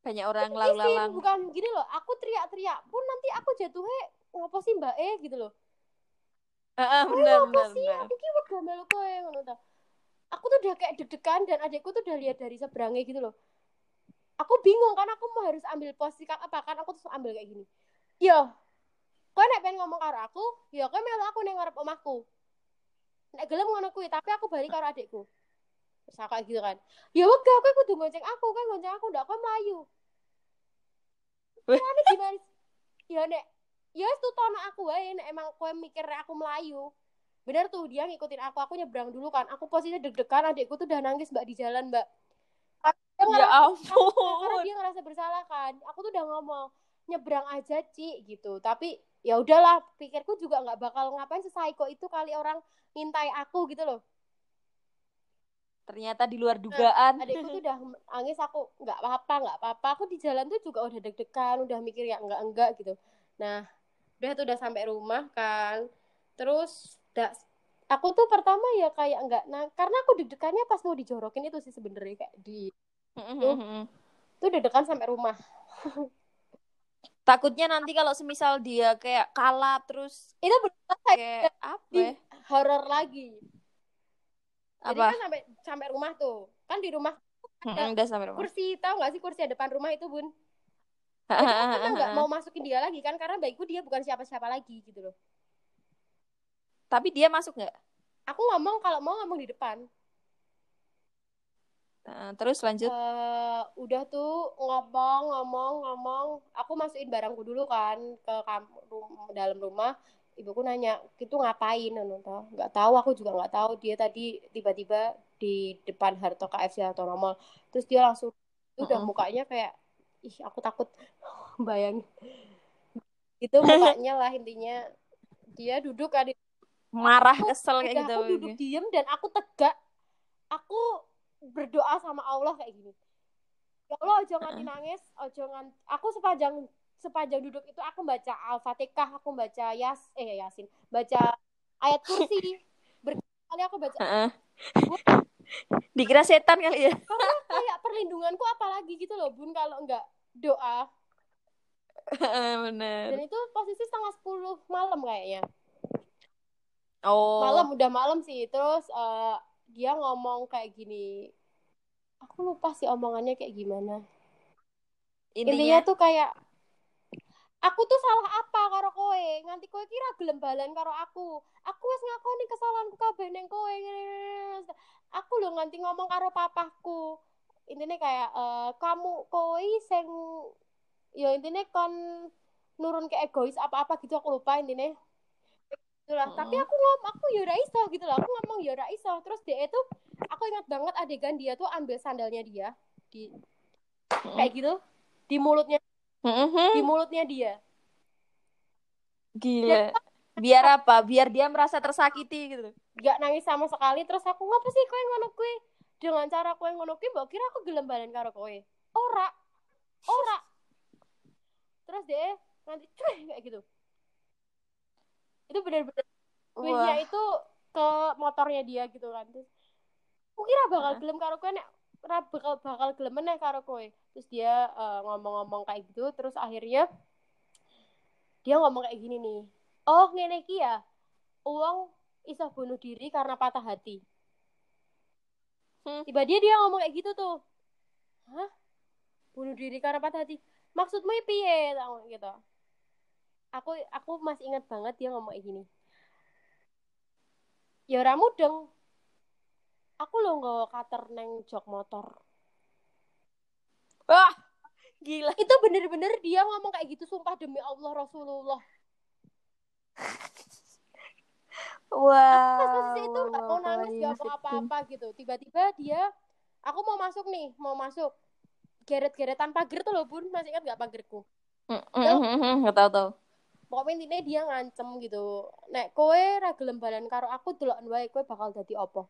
banyak orang isin, lalu-lalang bukan gini loh aku teriak-teriak pun nanti aku jatuhnya ngapa sih mbak eh gitu loh Heeh, Kowe benar benar Aku ki wegah melu kowe ngono ta. Aku tuh udah kayak deg-degan dan adekku tuh udah lihat dari seberangnya gitu loh. Aku bingung kan aku mau harus ambil posisi sikap apa kan aku terus ambil kayak gini. Yo, kowe nek pengen ngomong karo aku, yo kowe melu aku ning ngarep omahku. Nek gelem ngono kuwi, tapi aku balik karo adekku. Aku kayak gitu kan. Ya wegah kowe kudu gonceng aku, kowe gonceng aku ndak kowe melayu. Ini gimana? Ya nek ya wis tutono aku wae nek emang kowe mikir aku melayu. Bener tuh dia ngikutin aku, aku nyebrang dulu kan. Aku posisinya deg-degan, adekku tuh udah nangis mbak di jalan mbak. Dia ya ngerasa- karena ampun dia ngerasa bersalah kan. Aku tuh udah ngomong nyebrang aja Ci gitu. Tapi ya udahlah, pikirku juga nggak bakal ngapain sesaiko itu kali orang ngintai aku gitu loh. Ternyata di luar dugaan Adekku tuh udah nangis aku nggak apa-apa nggak apa-apa. Aku di jalan tuh juga udah deg-degan, udah mikir ya enggak enggak gitu. Nah, udah tuh udah sampai rumah kan. Terus da- aku tuh pertama ya kayak enggak nah karena aku deg-degannya pas mau dijorokin itu sih sebenarnya kayak di tuh deg-degan sampai rumah. takutnya nanti kalau semisal dia kayak kalap terus Itu selesai kayak apa di ya? horor lagi. Jadi apa kan sampai sampai rumah tuh. Kan di rumah Mm-mm, udah sampai rumah kursi tahu nggak sih kursi depan rumah itu, Bun? Jadi aku kan nggak mau masukin dia lagi kan karena baikku dia bukan siapa-siapa lagi gitu loh. tapi dia masuk nggak Aku ngomong kalau mau ngomong di depan. Nah, terus lanjut Eh, udah tuh ngomong ngomong ngomong. Aku masukin barangku dulu kan ke kam- rum- dalam rumah. Ibuku nanya, itu ngapain? Nono toh? Nggak tahu, aku juga nggak tahu. Dia tadi tiba-tiba di depan Harto KFC Harto Normal. Terus dia langsung itu udah mukanya kayak, ih aku takut bayangin. Itu mukanya lah intinya. Dia duduk kan marah Aku- kesel kayak gitu aku duduk diem dan aku tegak aku berdoa sama Allah kayak gini ya Allah jangan nangis oh jangan aku sepanjang sepanjang duduk itu aku baca al-fatihah aku baca yas eh yasin baca ayat kursi kali aku baca Heeh. Gua- Dikira setan kali ya. karena kayak perlindunganku apalagi gitu loh bun kalau enggak doa Heeh, Bener. dan itu posisi setengah sepuluh malam kayaknya Oh. malam udah malam sih terus eh, dia ngomong kayak gini aku lupa sih omongannya kayak gimana intinya Intinya tuh kayak aku tuh salah apa karo kowe? Nganti kowe kira gelem balen karo aku. Aku wis ngakoni kesalahanku kabeh ning kowe aku lho nganti ngomong karo papaku intinya kayak eh, kamu kowe sing ya intinya kon nurun ke egois apa-apa gitu aku lupa intinya itulah. Tapi Mm. aku ngomong aku ya ora iso gitu loh. Aku ngomong ya ora iso. Terus dia itu aku ingat banget adegan dia tuh ambil sandalnya dia di kayak gitu di mulutnya Mhm. di mulutnya dia Gila. Biar apa? Biar dia merasa tersakiti gitu. gak nangis sama sekali terus aku ngapa sih kowe ngono kuwi dengan cara kowe ngono kuwi mbok kira aku gelem balen karo kowe ora ora terus dia nanti cuy kayak gitu itu bener-bener wihnya Wah. itu ke motornya dia gitu kan terus aku kira bakal gelem karo kowe nek ora bakal bakal gelem meneh karo kowe. Terus dia eh, ngomong-ngomong kayak gitu terus akhirnya dia ngomong kayak gini nih oh ngene iki ya uang iso bunuh diri karena patah hati. Hmm. tiba dia dia ngomong kayak gitu tuh. Hah? Bunuh diri karena patah hati? Maksudmu piye? Tak ngomong gitu. Aku aku masih ingat banget dia ngomong kayak gini. Ya ora mudeng aku lo nggak kater neng jok motor. Wah. Gila. itu bener-bener dia ngomong kayak gitu sumpah demi Allah Rasulullah. Pas posisi itu nggak mau nangis nggak mau apa-apa gitu. Tiba-tiba dia aku mau masuk nih mau masuk. Geret-geretan pagar tuh loh bun. Masih ingat nggak pagerku Nggak tahu tahu. pokoknya intinya dia ngancem gitu. Nek kowe ra gelem balen karo aku deloken wae kowe bakal dadi apa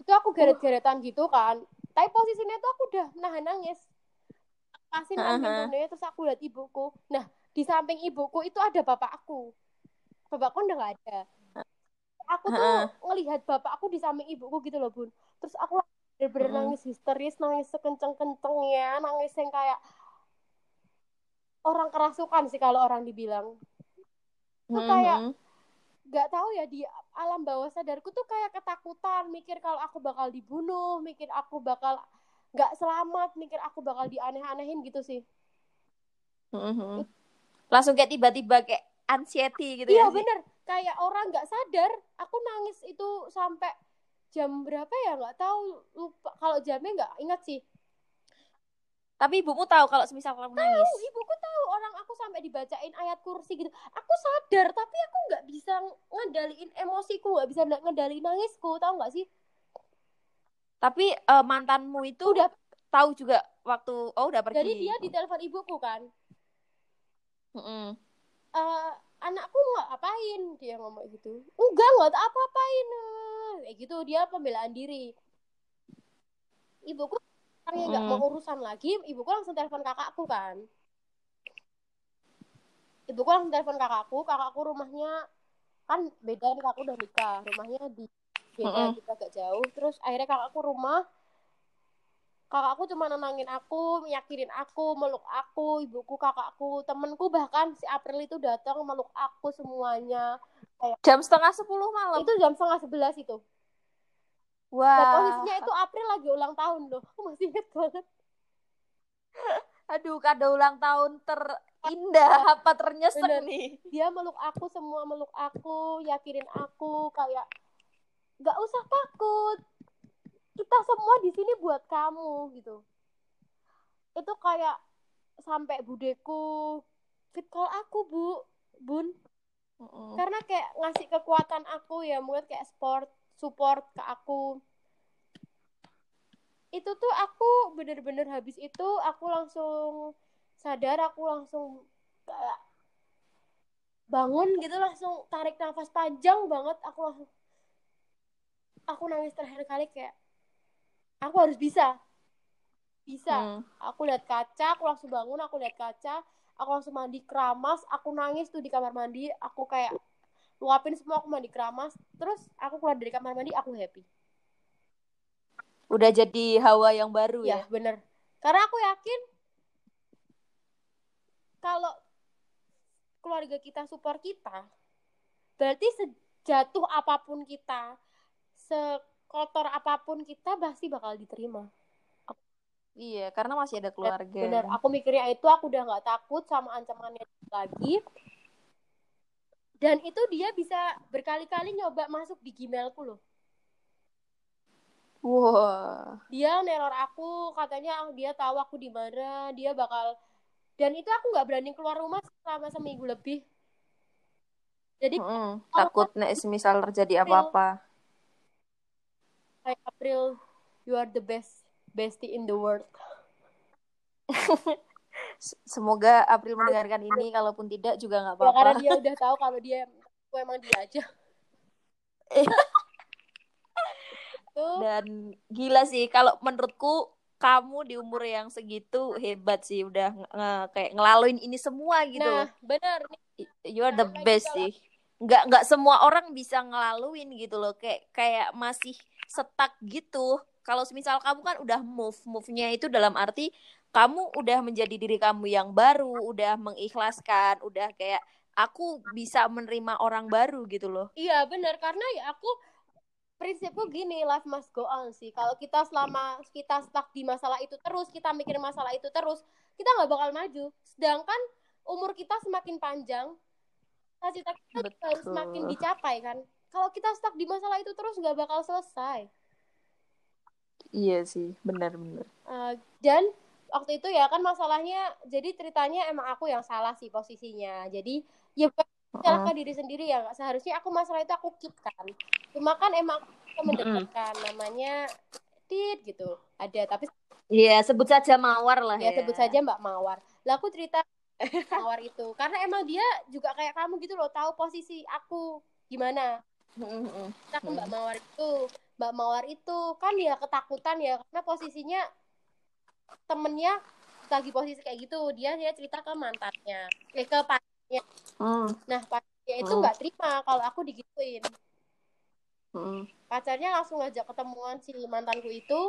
itu aku geret-geretan gitu kan. Tapi posisinya tuh aku udah nahan nangis. Pasin Aha. pintunya terus aku lihat ibuku. Nah di samping ibuku itu ada bapakku. Bapakku udah nggak ada. Aku tuh Heeh. ngelihat bapak aku di samping ibuku gitu loh bun. Terus aku bener-bener Mm-mm. nangis histeris nangis sekenceng-kencengnya nangis yang kayak orang kerasukan sih kalau orang dibilang. Tuh kayak- nggak tahu ya di alam bawah sadarku tuh kayak ketakutan. Mikir kalau aku bakal dibunuh mikir aku bakal nggak selamat mikir aku bakal dianeh-anehin gitu sih. Mhm. Langsung kayak tiba-tiba kayak anxiety gitu iya ya sih? bener. Kayak orang nggak sadar aku nangis itu sampai jam berapa ya? Nggak tahu lupa. Kalau jamnya nggak ingat sih Tapi ibumu tahu kalau semisal kamu nangis. tahu ibuku tahu orang aku sampai dibacain ayat kursi gitu. Aku sadar tapi aku nggak bisa ngendaliin emosiku nggak bisa ngendaliin nangisku tahu nggak sih? Tapi eh, mantanmu itu udah. tahu juga waktu oh udah pergi. jadi dia di telepon ibuku kan? Mm-mm. eh anakku nggak apain dia ngomong gitu. Enggak nggak apa-apain. Kayak gitu dia pembelaan diri. Ibuku orangnya nggak Mm. mau urusan lagi ibuku langsung telepon kakakku kan ibuku langsung telepon kakakku kakakku rumahnya kan beda nih kakakku udah nikah rumahnya di beda Mm-mm. gitu agak jauh terus akhirnya kakakku rumah kakakku cuma nenangin aku yakinin aku meluk aku ibuku kakakku temenku bahkan si April itu datang meluk aku semuanya Jam setengah sepuluh malam. itu jam setengah sebelas itu dan Wah. posisinya itu April lagi ulang tahun loh aku masih inget banget Aduh, kado ulang tahun terindah apa ternyesek Bener. nih. dia meluk aku semua meluk aku yakinin aku kayak nggak usah takut kita semua di sini buat kamu gitu itu kayak sampai budeku fit call aku bu bun Mm-mm. karena kayak ngasih kekuatan aku ya mungkin kayak sport support ke aku. Itu tuh aku bener-bener habis itu aku langsung sadar aku langsung kayak bangun gitu langsung tarik nafas panjang banget. Aku langsung aku nangis terakhir kali kayak aku harus bisa. Bisa. Hmm. aku lihat kaca aku langsung bangun aku lihat kaca aku langsung mandi keramas aku nangis tuh di kamar mandi. Aku kayak luapin semua aku mandi keramas. Terus aku keluar dari kamar mandi aku happy. Udah jadi hawa yang baru ya ya. bener. Karena aku yakin kalau keluarga kita support kita berarti sejatuh apa pun kita sekotor apa pun kita pasti bakal diterima. Iya, karena masih ada keluarga. bener aku mikirnya itu aku udah nggak takut sama ancamannya lagi dan itu dia bisa berkali-kali nyoba masuk di Gmailku loh Wah. dia neror aku katanya dia tahu aku di mana dia bakal dan itu aku nggak berani keluar rumah selama seminggu lebih jadi Mm-mm. Takut nek misal terjadi apa-apa. kayak April you are the best bestie in the world Semoga April mendengarkan ini, kalaupun tidak juga nggak ya karena apa-apa. dia udah tahu kalau dia aku emang dia aja tuh Dan gila sih, kalau menurutku kamu di umur yang segitu hebat sih, udah nge- kayak ngelaluin ini semua gitu. nah loh. bener You are the best kalau- sih. Nggak nggak semua orang bisa ngelaluin gitu loh, kayak kayak masih stuck gitu. Kalau misal kamu kan udah move, move-nya itu dalam arti kamu udah menjadi diri kamu yang baru, udah mengikhlaskan, udah kayak aku bisa menerima orang baru gitu loh. Iya bener karena ya aku prinsipku gini life must go on sih kalau kita selama kita stuck di masalah itu terus kita mikir masalah itu terus kita nggak bakal maju sedangkan umur kita semakin panjang cita-cita kita juga harus Betul. semakin dicapai kan kalau kita stuck di masalah itu terus nggak bakal selesai Iya sih, benar-benar. Eh, dan waktu itu ya kan masalahnya jadi ceritanya emang aku yang salah sih posisinya. Jadi ya bukan menyalahkan diri sendiri ya nggak seharusnya aku masalah itu aku keep kan. Cuma kan emang aku mendekatkan namanya tit gitu. Ada tapi Iya, sebut saja mawar lah ya ya. sebut saja Mbak Mawar. Lah aku cerita Mawar itu karena emang dia juga kayak kamu gitu loh tahu posisi aku gimana. Ke Mbak Mawar itu. Mbak Mawar itu kan ya ketakutan ya karena posisinya temennya lagi posisi kayak gitu dia dia cerita ke mantannya eh, ke pacarnya Mm, nah pacarnya itu Hmm. nggak terima kalau aku digituin mm. pacarnya langsung ngajak ketemuan si mantanku itu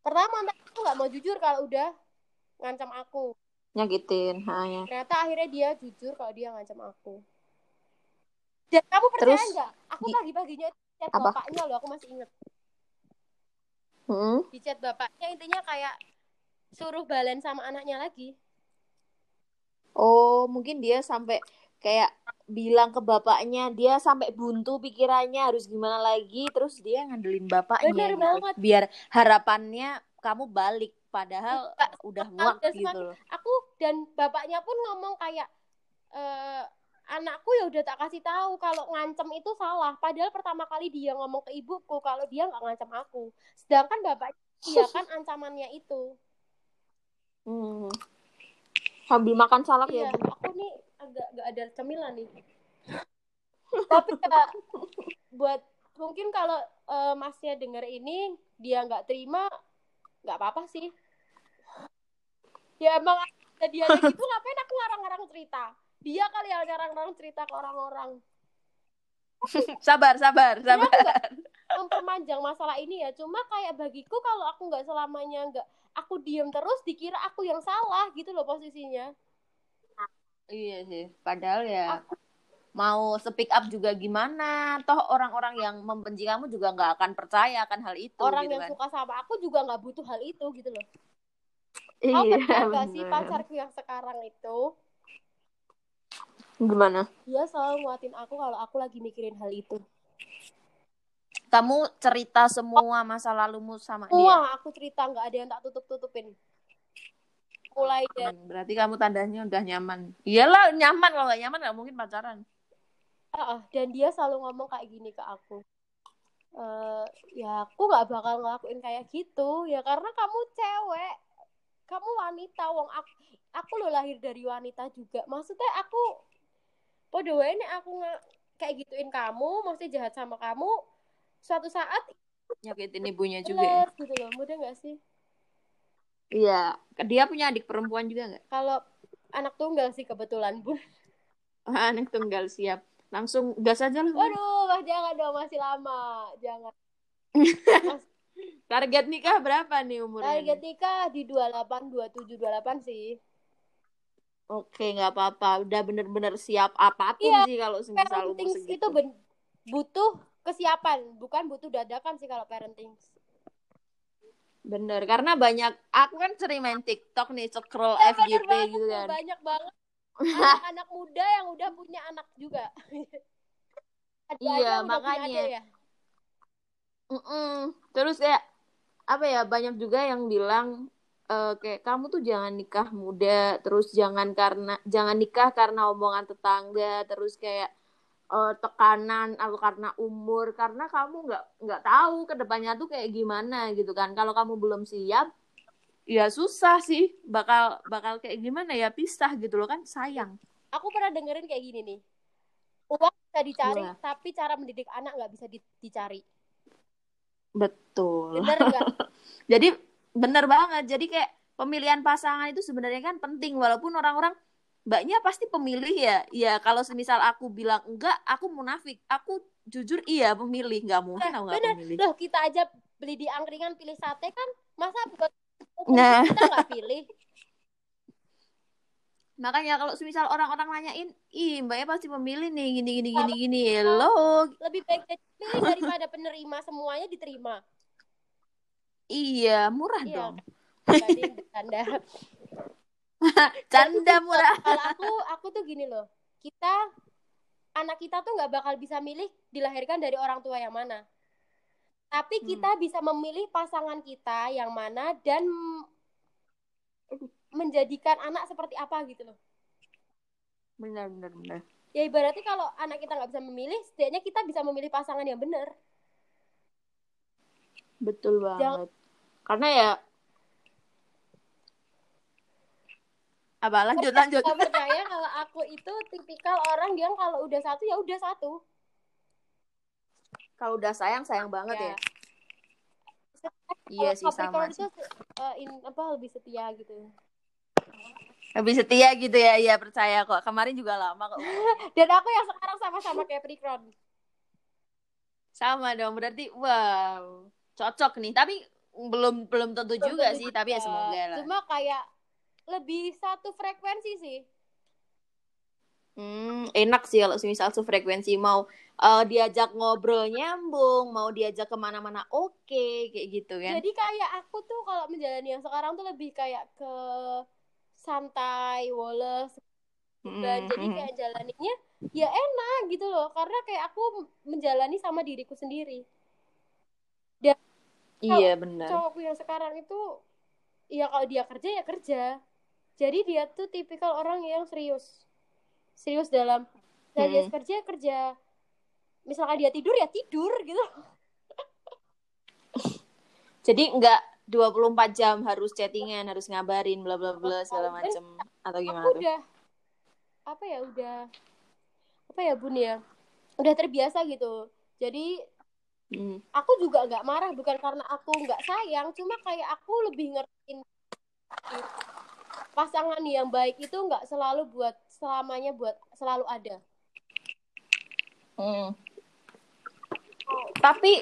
pertama mantan itu nggak mau jujur kalau udah ngancam aku Nyakitin, ha, ya. ternyata akhirnya dia jujur kalau dia ngancam aku dan kamu percaya nggak aku pagi-paginya itu chat Apa? bapaknya loh aku masih inget Mm. di chat bapaknya intinya kayak suruh balen sama anaknya lagi Oh, mungkin dia sampai kayak bilang ke bapaknya, dia sampai buntu pikirannya harus gimana lagi, terus dia ngandelin bapaknya Bener gitu. banget. Biar harapannya kamu balik, padahal Enggak, udah muak gitu semakin- loh. aku dan bapaknya pun ngomong kayak eh anakku ya udah tak kasih tahu kalau ngancem itu salah. Padahal pertama kali dia ngomong ke ibuku kalau dia nggak ngancam aku. Sedangkan bapaknya iya kan ancamannya itu. Hmm. Sambil makan salak iya ya, Bu. aku nih agak gak ada cemilan nih. Tapi ya buat mungkin kalau eh, masnya denger ini dia nggak terima nggak apa-apa sih. Ya emang ada dia gitu ngapain aku ngarang-ngarang cerita dia kali yang ngarang-ngarang cerita ke orang-orang. Sabar, sabar, sabar. aku memperpanjang masalah ini ya. Cuma kayak bagiku kalau aku nggak selamanya nggak aku diem terus dikira aku yang salah gitu loh posisinya. Iya sih, padahal ya mau speak up juga gimana, toh orang-orang yang membenci kamu juga nggak akan percaya akan hal itu orang gitu yang kan. suka sama aku juga nggak butuh hal itu gitu loh. Iya, Kau percaya gak sih pacarku yang sekarang itu Gimana? dia selalu nguatin aku kalau aku lagi mikirin hal itu. Kamu cerita semua masa lalumu sama dia. Wah, aku cerita nggak ada yang tak tutup tutupin. Mulai dari berarti kamu tandanya udah nyaman. Iyalah nyaman kalau nggak nyaman nggak mungkin pacaran. Ah, dan dia selalu ngomong kayak gini ke aku. Eh, ya aku nggak bakal ngelakuin kayak gitu ya karena kamu cewek, kamu wanita, wong aku, aku lo lahir dari wanita juga. Maksudnya aku, podo wae nek aku nggak kayak gituin kamu, maksudnya jahat sama kamu, suatu saat Nyakitin ibunya juga ya. bener gitu loh, mudah nggak sih? Iya. Dia punya adik perempuan juga nggak? Kalau anak tunggal sih kebetulan bun. Anak tunggal siap. langsung gas aja lah Waduh, mas jangan dong masih lama, jangan. target nikah berapa nih umurnya Target nikah di 28, 27, 28 sih. Oke nggak apa-apa udah bener-bener siap apa pun Iya, sih kalau semisal umur Parenting segitu itu ben- butuh kesiapan, bukan butuh dadakan sih kalau parenting. bener karena banyak aku kan sering main TikTok nih scroll bener FYP gitu kan banyak banget anak-anak muda yang udah punya anak juga. Ada Iya, makanya. ya. Mm-mm. Terus kayak apa ya banyak juga yang bilang eh, kayak kamu tuh jangan nikah muda, terus jangan karena jangan nikah karena omongan tetangga, terus kayak eh, tekanan atau karena umur, karena kamu nggak nggak tahu ke depannya tuh kayak gimana gitu kan. Kalau kamu belum siap, ya susah sih, bakal bakal kayak gimana ya pisah gitu loh kan sayang. Aku pernah dengerin kayak gini nih. Uang bisa dicari, Gimana? tapi cara mendidik anak nggak bisa di- dicari. Betul. Bener? Jadi bener banget. Jadi kayak pemilihan pasangan itu sebenarnya kan penting walaupun orang-orang mbaknya pasti pemilih ya. Ya kalau semisal aku bilang enggak, aku munafik. Aku jujur iya pemilih, nggak mungkin aku nggak pemilih. Loh, kita aja beli di angkringan pilih sate kan, masa buat Nah. kita nggak pilih? Makanya kalau semisal orang-orang nanyain, ih mbaknya pasti pemilih nih gini gini gini gini. Hello, Lebih baik jadi pilih daripada penerima semuanya diterima. Iya murah Iya. dong. Bercanda. Canda murah. Kalau aku, aku tuh gini loh. Kita anak kita tuh nggak bakal bisa milih dilahirkan dari orang tua yang mana. Tapi Hmm. kita bisa memilih pasangan kita yang mana dan menjadikan anak seperti apa gitu loh. Benar benar benar. Ya ibaratnya kalau anak kita nggak bisa memilih, setidaknya kita bisa memilih pasangan yang benar. Betul banget. Jangan- Karena ya apa lanjut lanjut. Gak percaya kalau aku itu tipikal orang yang kalau udah satu ya udah satu. Kalau udah sayang sayang banget ya. Iya sih sama Capricorn itu eh, in- apa lebih setia gitu. Lebih setia gitu ya, iya percaya kok. Kemarin juga lama kok. Dan aku yang sekarang sama-sama Capricorn. Sama dong, berarti wow, cocok nih. Tapi belum belum tentu juga Tentu sih, tapi ya juga. semoga lah. Cuma kayak lebih satu frekuensi sih. Hmm, enak sih kalau misal sefrekuensi mau eh, diajak ngobrol nyambung, mau diajak ke mana-mana oke, kayak gitu kan. Jadi kayak aku tuh kalau menjalani yang sekarang tuh lebih kayak ke santai, woles, Hmm, dan jadi hmm. kayak jalaninnya ya enak gitu loh. Karena kayak aku menjalani sama diriku sendiri. Iya benar. Cowokku yang sekarang itu ya kalau dia kerja ya kerja. Jadi dia tuh tipikal orang yang serius. Serius dalam dia Hmm. kerja ya kerja. Misalkan dia tidur ya tidur gitu. Jadi enggak 24 jam harus chattingan, harus ngabarin bla bla bla segala macem atau gimana aku tuh? udah apa ya udah apa ya bun ya udah terbiasa gitu jadi Hmm. aku juga nggak marah bukan karena aku nggak sayang cuma kayak aku lebih ngertiin pasangan yang baik itu nggak selalu buat selamanya buat selalu ada Hmm. Tapi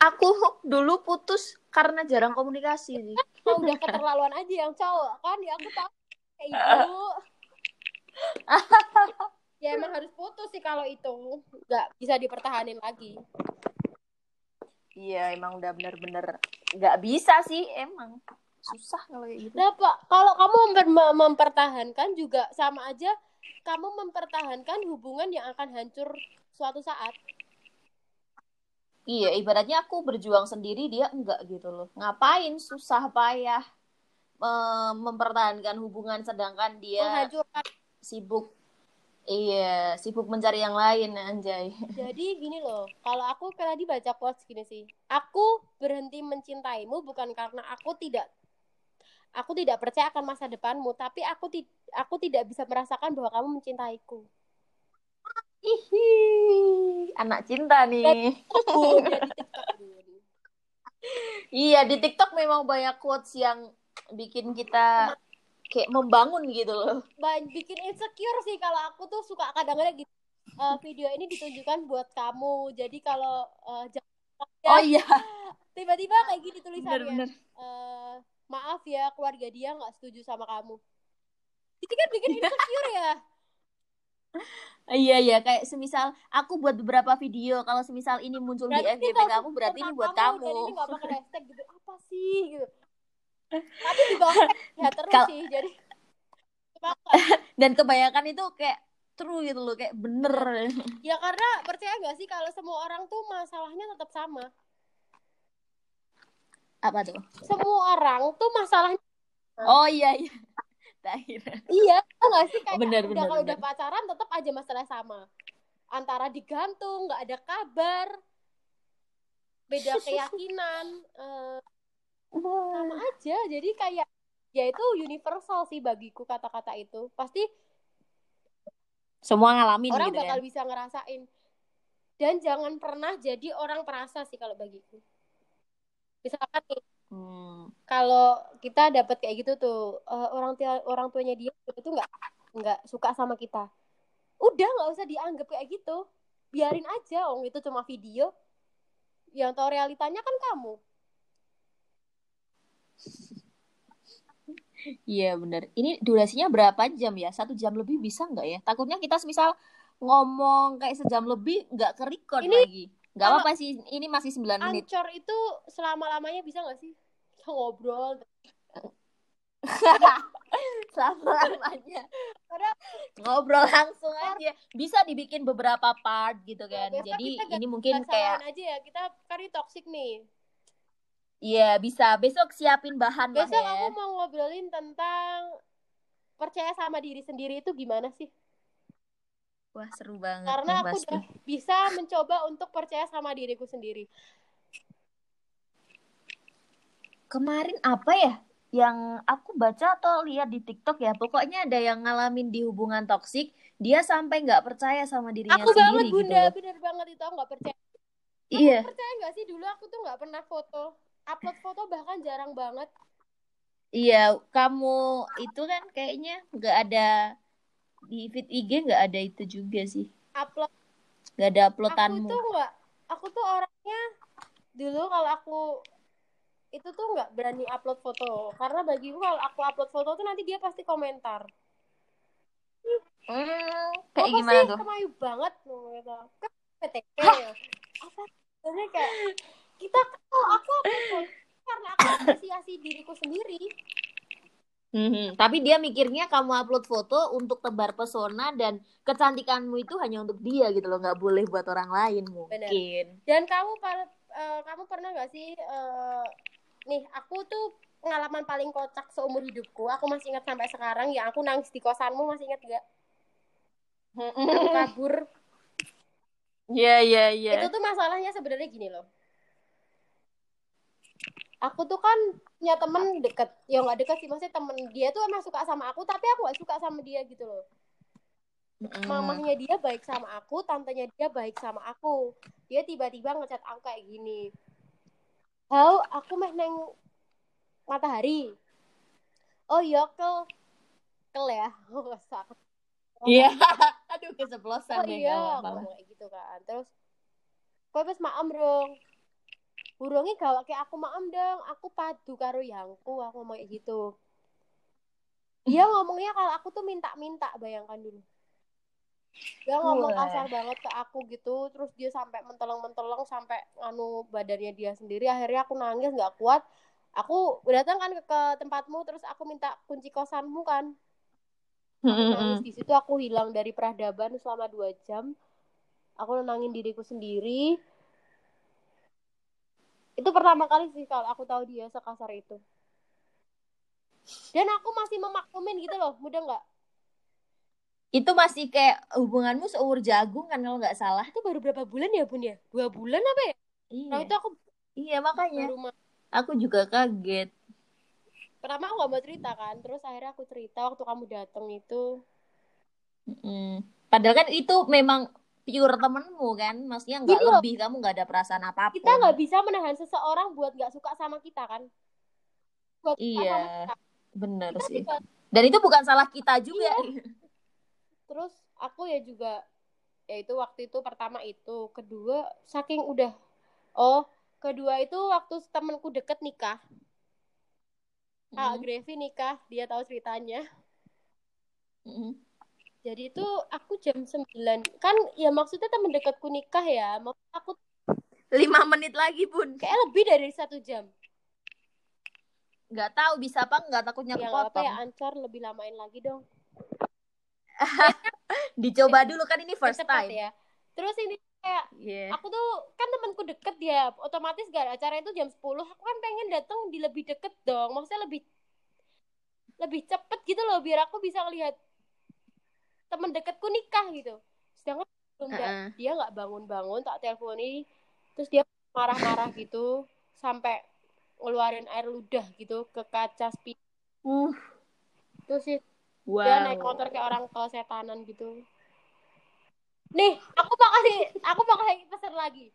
aku dulu putus karena jarang komunikasi sih. Kalau udah keterlaluan aja yang cowok kan ya aku tahu kayak ibu ya emang harus putus sih kalau itu nggak bisa dipertahanin lagi Iya, emang udah bener-bener nggak bisa sih, emang susah kalau kayak gitu. Nah, Pak, kalau kamu memper- mem- mempertahankan juga sama aja kamu mempertahankan hubungan yang akan hancur suatu saat. Iya, ibaratnya aku berjuang sendiri, dia enggak gitu loh. Ngapain susah payah mem- mempertahankan hubungan sedangkan dia Menghancurkan. sibuk iya, sibuk mencari yang lain anjay. Jadi gini loh, kalau aku kayak tadi baca quotes gini sih. Aku berhenti mencintaimu bukan karena aku tidak aku tidak percaya akan masa depanmu, tapi aku ti- aku tidak bisa merasakan bahwa kamu mencintaiku. Ihi, anak cinta nih. Ya. Iya, di TikTok memang banyak quotes yang bikin kita kayak membangun gitu loh. Bikin insecure sih kalau aku tuh suka kadang-kadang gitu. eh, video ini ditunjukkan buat kamu. Jadi kalau eh, jangan Oh iya, tiba-tiba kayak gini tulisannya. Bener-bener. eh, maaf ya keluarga dia nggak setuju sama kamu. Itu kan bikin insecure ya. Iya iya. Kayak semisal aku buat beberapa video kalau semisal ini muncul di Berarti FYP kalau kamu berarti ini buat dan kamu. ini nggak pakai hashtag gitu. Apa sih gitu tapi di bawah ya terus Kal- sih jadi. Dan kebanyakan itu kayak true gitu loh kayak bener. ya karena percaya nggak sih kalau semua orang tuh masalahnya tetap sama Apa tuh? semua orang tuh masalahnya Oh iya iya. Tahir. iya nggak sih kayak Bener, udah bener, kalau udah bener. pacaran tetap aja masalah sama antara digantung nggak ada kabar beda keyakinan eh, sama aja jadi kayak ya itu universal sih bagiku kata-kata itu. Pasti Semua ngalamin orang gitu bakal kan. bisa ngerasain. Dan jangan pernah jadi orang perasa sih kalau bagiku. Misalkan nih Hmm. kalau kita dapat kayak gitu tuh eh, orang tua orang tuanya dia itu nggak nggak suka sama kita. Udah nggak usah dianggap kayak gitu. Biarin aja om itu cuma video. Yang tahu realitanya kan kamu Iya bener. Ini durasinya berapa jam ya? Satu jam lebih bisa nggak ya? Takutnya kita misal ngomong kayak sejam lebih nggak ke record Ini lagi. Nggak apa-apa sih. Ini masih 9 menit. ancor itu selama lamanya bisa nggak sih kita ngobrol Selama-lamanya. Karena- Ngobrol langsung aja. Bisa dibikin beberapa part gitu kan. besok Jadi ini mungkin kayak aja ya kita kan ini toxic nih Iya bisa. Besok siapin bahan lah besok ya. aku mau ngobrolin tentang percaya sama diri sendiri itu gimana sih Wah seru banget karena nih aku pasti. udah bisa mencoba untuk percaya sama diriku sendiri Kemarin apa ya? Yang aku baca atau lihat di TikTok ya. Pokoknya ada yang ngalamin di hubungan toksik. Dia sampai nggak percaya sama dirinya aku banget sendiri gitu bunda loh. bener banget itu aku nggak percaya Iya. percaya nggak sih dulu aku tuh nggak pernah foto upload foto bahkan jarang banget. Iya, kamu itu kan kayaknya nggak ada di feed IG nggak ada itu juga sih. upload. Nggak ada aku uploadanmu. tuh nggak aku tuh orangnya dulu kalau aku itu tuh nggak berani upload foto. Karena bagiku kalau aku upload foto tuh nanti dia pasti komentar. Hmm, kayak gimana sih tuh? kemayu banget loh gitu. Kan PTK ya. Apa? Sebenarnya kayak kita kalau aku upload foto karena aku apresiasi diriku sendiri. Mhm. Tapi dia mikirnya kamu upload foto untuk tebar pesona dan kecantikanmu itu hanya untuk dia gitu loh, nggak boleh buat orang lain mungkin. dan kamu eh, kamu pernah nggak sih eh, nih aku tuh pengalaman paling kocak seumur hidupku. Aku masih ingat sampai sekarang ya aku nangis di kosanmu masih ingat gak aku kabur. Iya iya iya. itu tuh masalahnya sebenarnya gini loh aku tuh kan punya temen deket ya nggak deket sih maksudnya temen dia tuh emang suka sama aku tapi aku gak suka sama dia gitu loh. Mm-mm. mamahnya dia baik sama aku tantenya dia baik sama aku. Dia tiba-tiba ngechat aku kayak gini. Hau, aku meh neng matahari. Oh iya kel kel ya. Oh, sakit Iya. Aduh keceplosan oh iya ngomong kayak gitu kan. Terus kowe wis maem dong burungnya gawak kayak aku maem dong. Aku padu karo yangku aku ngomong kayak gitu. Dia ngomongnya kalau aku tuh minta-minta bayangkan dulu. Dia ngomong Wah. kasar banget ke aku gitu terus dia sampai menteleng-menteleng sampai anu badannya dia sendiri. Akhirnya aku nangis nggak kuat. Aku datang kan ke, ke tempatmu terus aku minta kunci kosanmu kan. Aku nangis. Di situ aku hilang dari peradaban selama dua jam. Aku nenangin diriku sendiri itu pertama kali sih kalau aku tahu dia sekasar itu dan aku masih memaklumin gitu loh mudah nggak Itu masih kayak hubunganmu seumur jagung kan kalau nggak salah. itu baru berapa bulan ya bun ya dua bulan apa ya nah Iya. itu aku Iya makanya. baru ma- Aku juga kaget. pertama aku nggak mau cerita kan terus akhirnya aku cerita waktu kamu datang itu Mm. Padahal kan itu memang pure temenmu kan, maksudnya nggak loh. lebih kamu nggak ada perasaan apa pun. kita nggak bisa menahan seseorang buat nggak suka sama kita kan buat Iya. kita. Bener Kita sih. juga Dan itu bukan salah kita juga. terus aku ya juga yaitu waktu itu pertama itu kedua saking udah oh kedua itu waktu temenku deket nikah Kak Mm. Grevi nikah dia tahu ceritanya Mm. Jadi itu aku jam 9 kan ya maksudnya temen deketku nikah ya maksud aku Lima menit lagi pun. kayak lebih dari satu jam Nggak tahu bisa apa nggak takutnya ya apa kepotong. ya ancor lebih lamain lagi dong Dicoba dulu kan ini first Cepat time. ya terus ini kayak Iya. aku tuh kan temanku deket ya otomatis gak acara itu jam 10 aku kan pengen datang di lebih deket dong maksudnya lebih lebih cepet gitu loh biar aku bisa ngelihat temen deketku nikah gitu sedangkan belum da- Heeh. dia nggak bangun-bangun tak teleponi terus dia marah-marah gitu sampai ngeluarin air ludah gitu ke kaca speed Uh, terus sih wow. dia naik motor kayak orang kesetanan gitu nih aku bakal aku bakal pesan lagi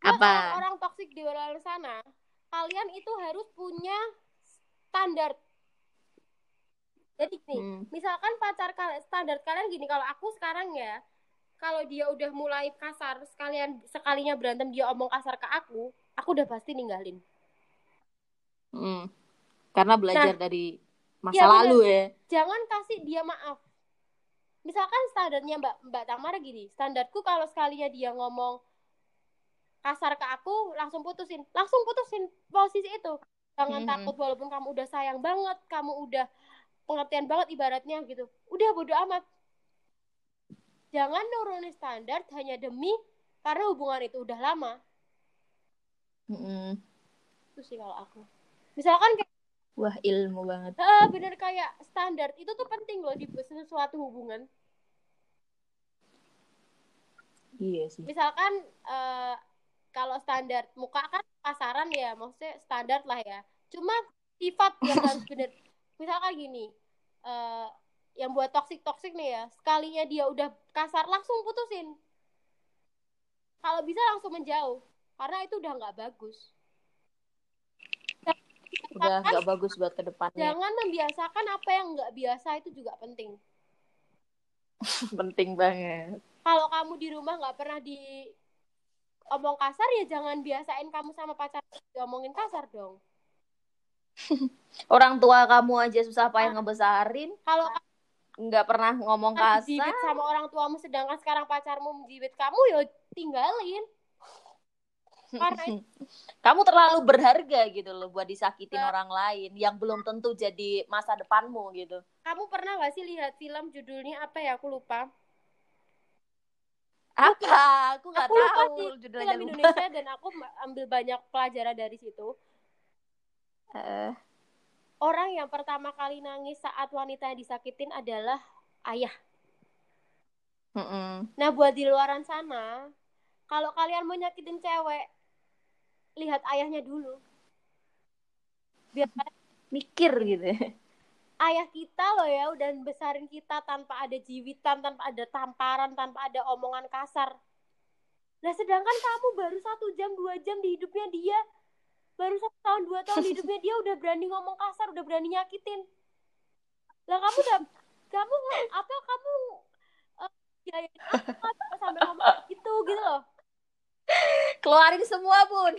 Apa? orang toksik di luar sana kalian itu harus punya standar jadi gini Hmm. misalkan pacar kalian standar kalian gini kalau aku sekarang ya kalau dia udah mulai kasar sekalian sekalinya berantem dia omong kasar ke aku aku udah pasti ninggalin Hmm. Karena belajar Nah. dari masa bener. lalu ya. jangan kasih dia maaf misalkan standarnya mbak mbak Tamara gini standarku kalau sekalinya dia ngomong kasar ke aku langsung putusin langsung putusin posisi itu jangan Mhm. takut walaupun kamu udah sayang banget kamu udah pengertian banget ibaratnya gitu. Udah bodo amat. Jangan nurunin standar hanya demi karena hubungan itu udah lama. Mm-mm. itu sih kalau aku. Misalkan kayak Wah ilmu banget. eh, bener kayak standar. Itu tuh penting loh di sesuatu hubungan. Iya sih. misalkan eh, kalau standar muka kan pasaran ya maksudnya standar lah ya. Cuma sifat yang harus bener misalkan gini eh, yang buat toksik toksik nih ya sekalinya dia udah kasar langsung putusin. Kalau bisa langsung menjauh karena itu udah nggak bagus. Udah nggak bagus buat ke depannya. jangan membiasakan apa yang nggak biasa itu juga penting. Penting banget. kalau kamu di rumah nggak pernah di omong kasar ya jangan biasain kamu sama pacar. Diomongin kasar dong Orang tua kamu aja susah payah ngebesarin, kalau nggak pernah ngomong kamu kasar. sama orang tuamu sedangkan sekarang pacarmu menjibit kamu ya tinggalin karena Kamu terlalu berharga gitu loh buat disakitin Nggak. orang lain yang belum tentu jadi masa depanmu gitu. kamu pernah gak sih lihat film judulnya apa ya aku lupa Apa? Aku nggak aku lupa tahu sih judulnya film lupa. Indonesia dan aku ambil banyak pelajaran dari situ Eh, orang yang pertama kali nangis saat wanita yang disakitin adalah ayah mm-mm. nah buat di luaran sana kalau kalian mau nyakitin cewek lihat ayahnya dulu biar Mikir gitu. ayah kita loh ya udah besarin kita tanpa ada jiwitan, tanpa ada tamparan, tanpa ada omongan kasar. Nah sedangkan kamu baru satu jam dua jam di hidupnya dia, baru satu tahun dua tahun hidupnya dia udah berani ngomong kasar, udah berani nyakitin. Lah kamu udah, kamu apa kamu eh, biayain apa sampai ngomong gitu gitu loh. Keluarin semua pun.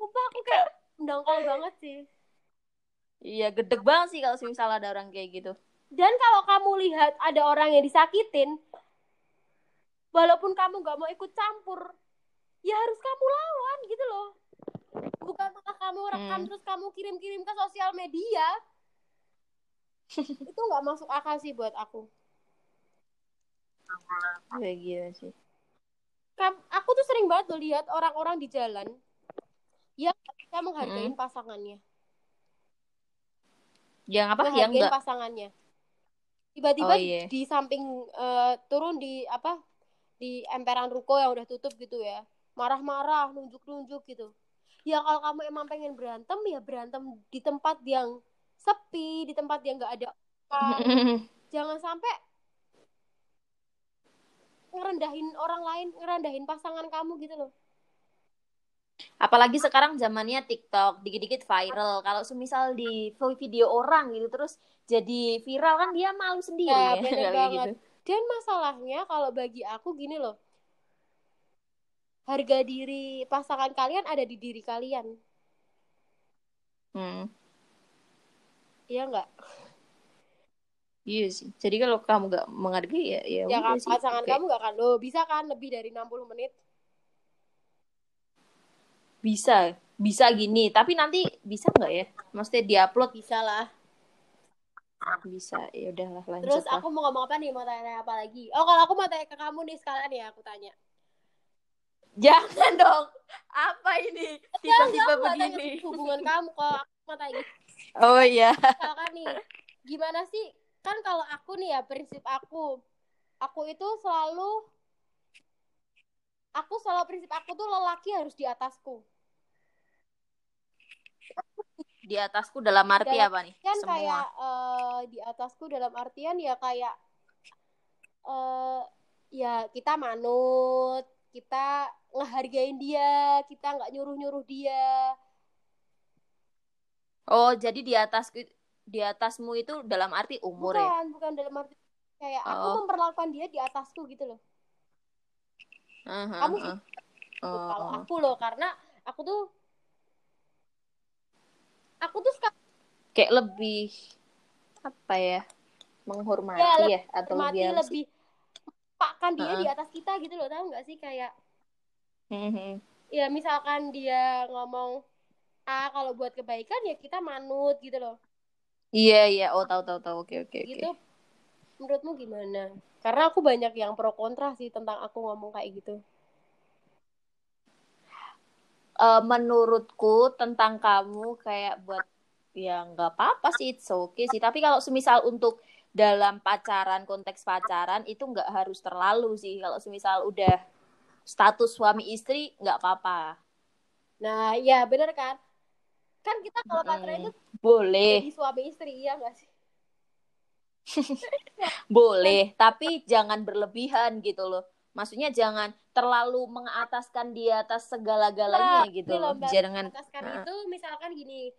Sumpah aku kayak mendongkol banget sih. Iya, gedeg banget sih kalau misalnya ada orang kayak gitu. Dan kalau kamu lihat ada orang yang disakitin, walaupun kamu nggak mau ikut campur, ya harus kamu lawan gitu loh. Bukan malah kamu rekam Hmm. terus kamu kirim-kirim ke sosial media. Itu nggak masuk akal sih buat aku. Kayak gitu sih. Aku tuh sering banget loh lihat orang-orang di jalan yang bisa menghargai pasangannya. Yang apa? Yang enggak. pasangannya. Tiba-tiba Oh, iya. di samping eh, turun di apa di emperan ruko yang udah tutup gitu ya. Marah-marah, nunjuk-nunjuk gitu. Ya kalau kamu emang pengen berantem ya berantem di tempat yang sepi, di tempat yang nggak ada orang. Jangan sampai ngerendahin orang lain, ngerendahin pasangan kamu gitu loh. Apalagi sekarang zamannya TikTok, dikit-dikit viral. Kalau semisal di video orang gitu terus jadi viral kan dia malu sendiri Ya, ya, banget. gitu. dan masalahnya kalau bagi aku gini loh harga diri pasangan kalian ada di diri kalian hmm. iya nggak Iya sih. Jadi kalau kamu gak menghargai ya ya, ya kan sih. pasangan Kayak kamu nggak kan lo bisa kan lebih dari 60 menit bisa bisa gini. Tapi nanti bisa nggak ya? Maksudnya diupload bisa lah bisa. Ya udahlah lanjut terus lah. aku mau ngomong apa nih mau tanya apa lagi oh kalau aku mau tanya ke kamu nih sekalian ya aku tanya Jangan dong. Apa ini? Tiba-tiba begini. hubungan kamu kok aku mau tanya Oh iya. misalkan nih gimana sih kan kalau aku nih ya prinsip aku aku itu selalu aku selalu prinsip aku tuh lelaki harus di atasku Di atasku dalam arti Dalam apa nih? kan Semua. kayak eh, di atasku dalam artian ya kayak eh ya kita manut kita ngehargain dia kita nggak nyuruh nyuruh dia Oh, jadi di atas di atasmu itu dalam arti umur ya? bukan bukan dalam arti kayak aku Oh. memperlakukan dia di atasku gitu loh Aha, Kamu aha. kalau Oh. aku loh karena aku tuh aku tuh suka Kayak lebih apa ya? Menghormati Ya, ya, atau lebih lebih pakkan dia Heeh. di atas kita gitu loh tahu nggak sih kayak Mhm. ya misalkan dia ngomong ah kalau buat kebaikan ya kita manut gitu loh Iya, iya. Oh, tahu tahu tahu. Oke, oke, oke. gitu menurutmu gimana karena aku banyak yang pro kontra sih tentang aku ngomong kayak gitu Eh, menurutku tentang kamu kayak buat ya nggak apa-apa sih, it's okay sih. Tapi kalau semisal untuk dalam pacaran, konteks pacaran itu nggak harus terlalu sih. Kalau semisal udah status suami istri nggak apa-apa. nah ya bener kan kan kita kalau pacaran itu Boleh, jadi suami istri iya nggak sih boleh. Tapi jangan berlebihan gitu loh. Maksudnya jangan terlalu mengataskan di atas segala-galanya Nah, gitu loh. Jangan ataskan Nah. itu misalkan gini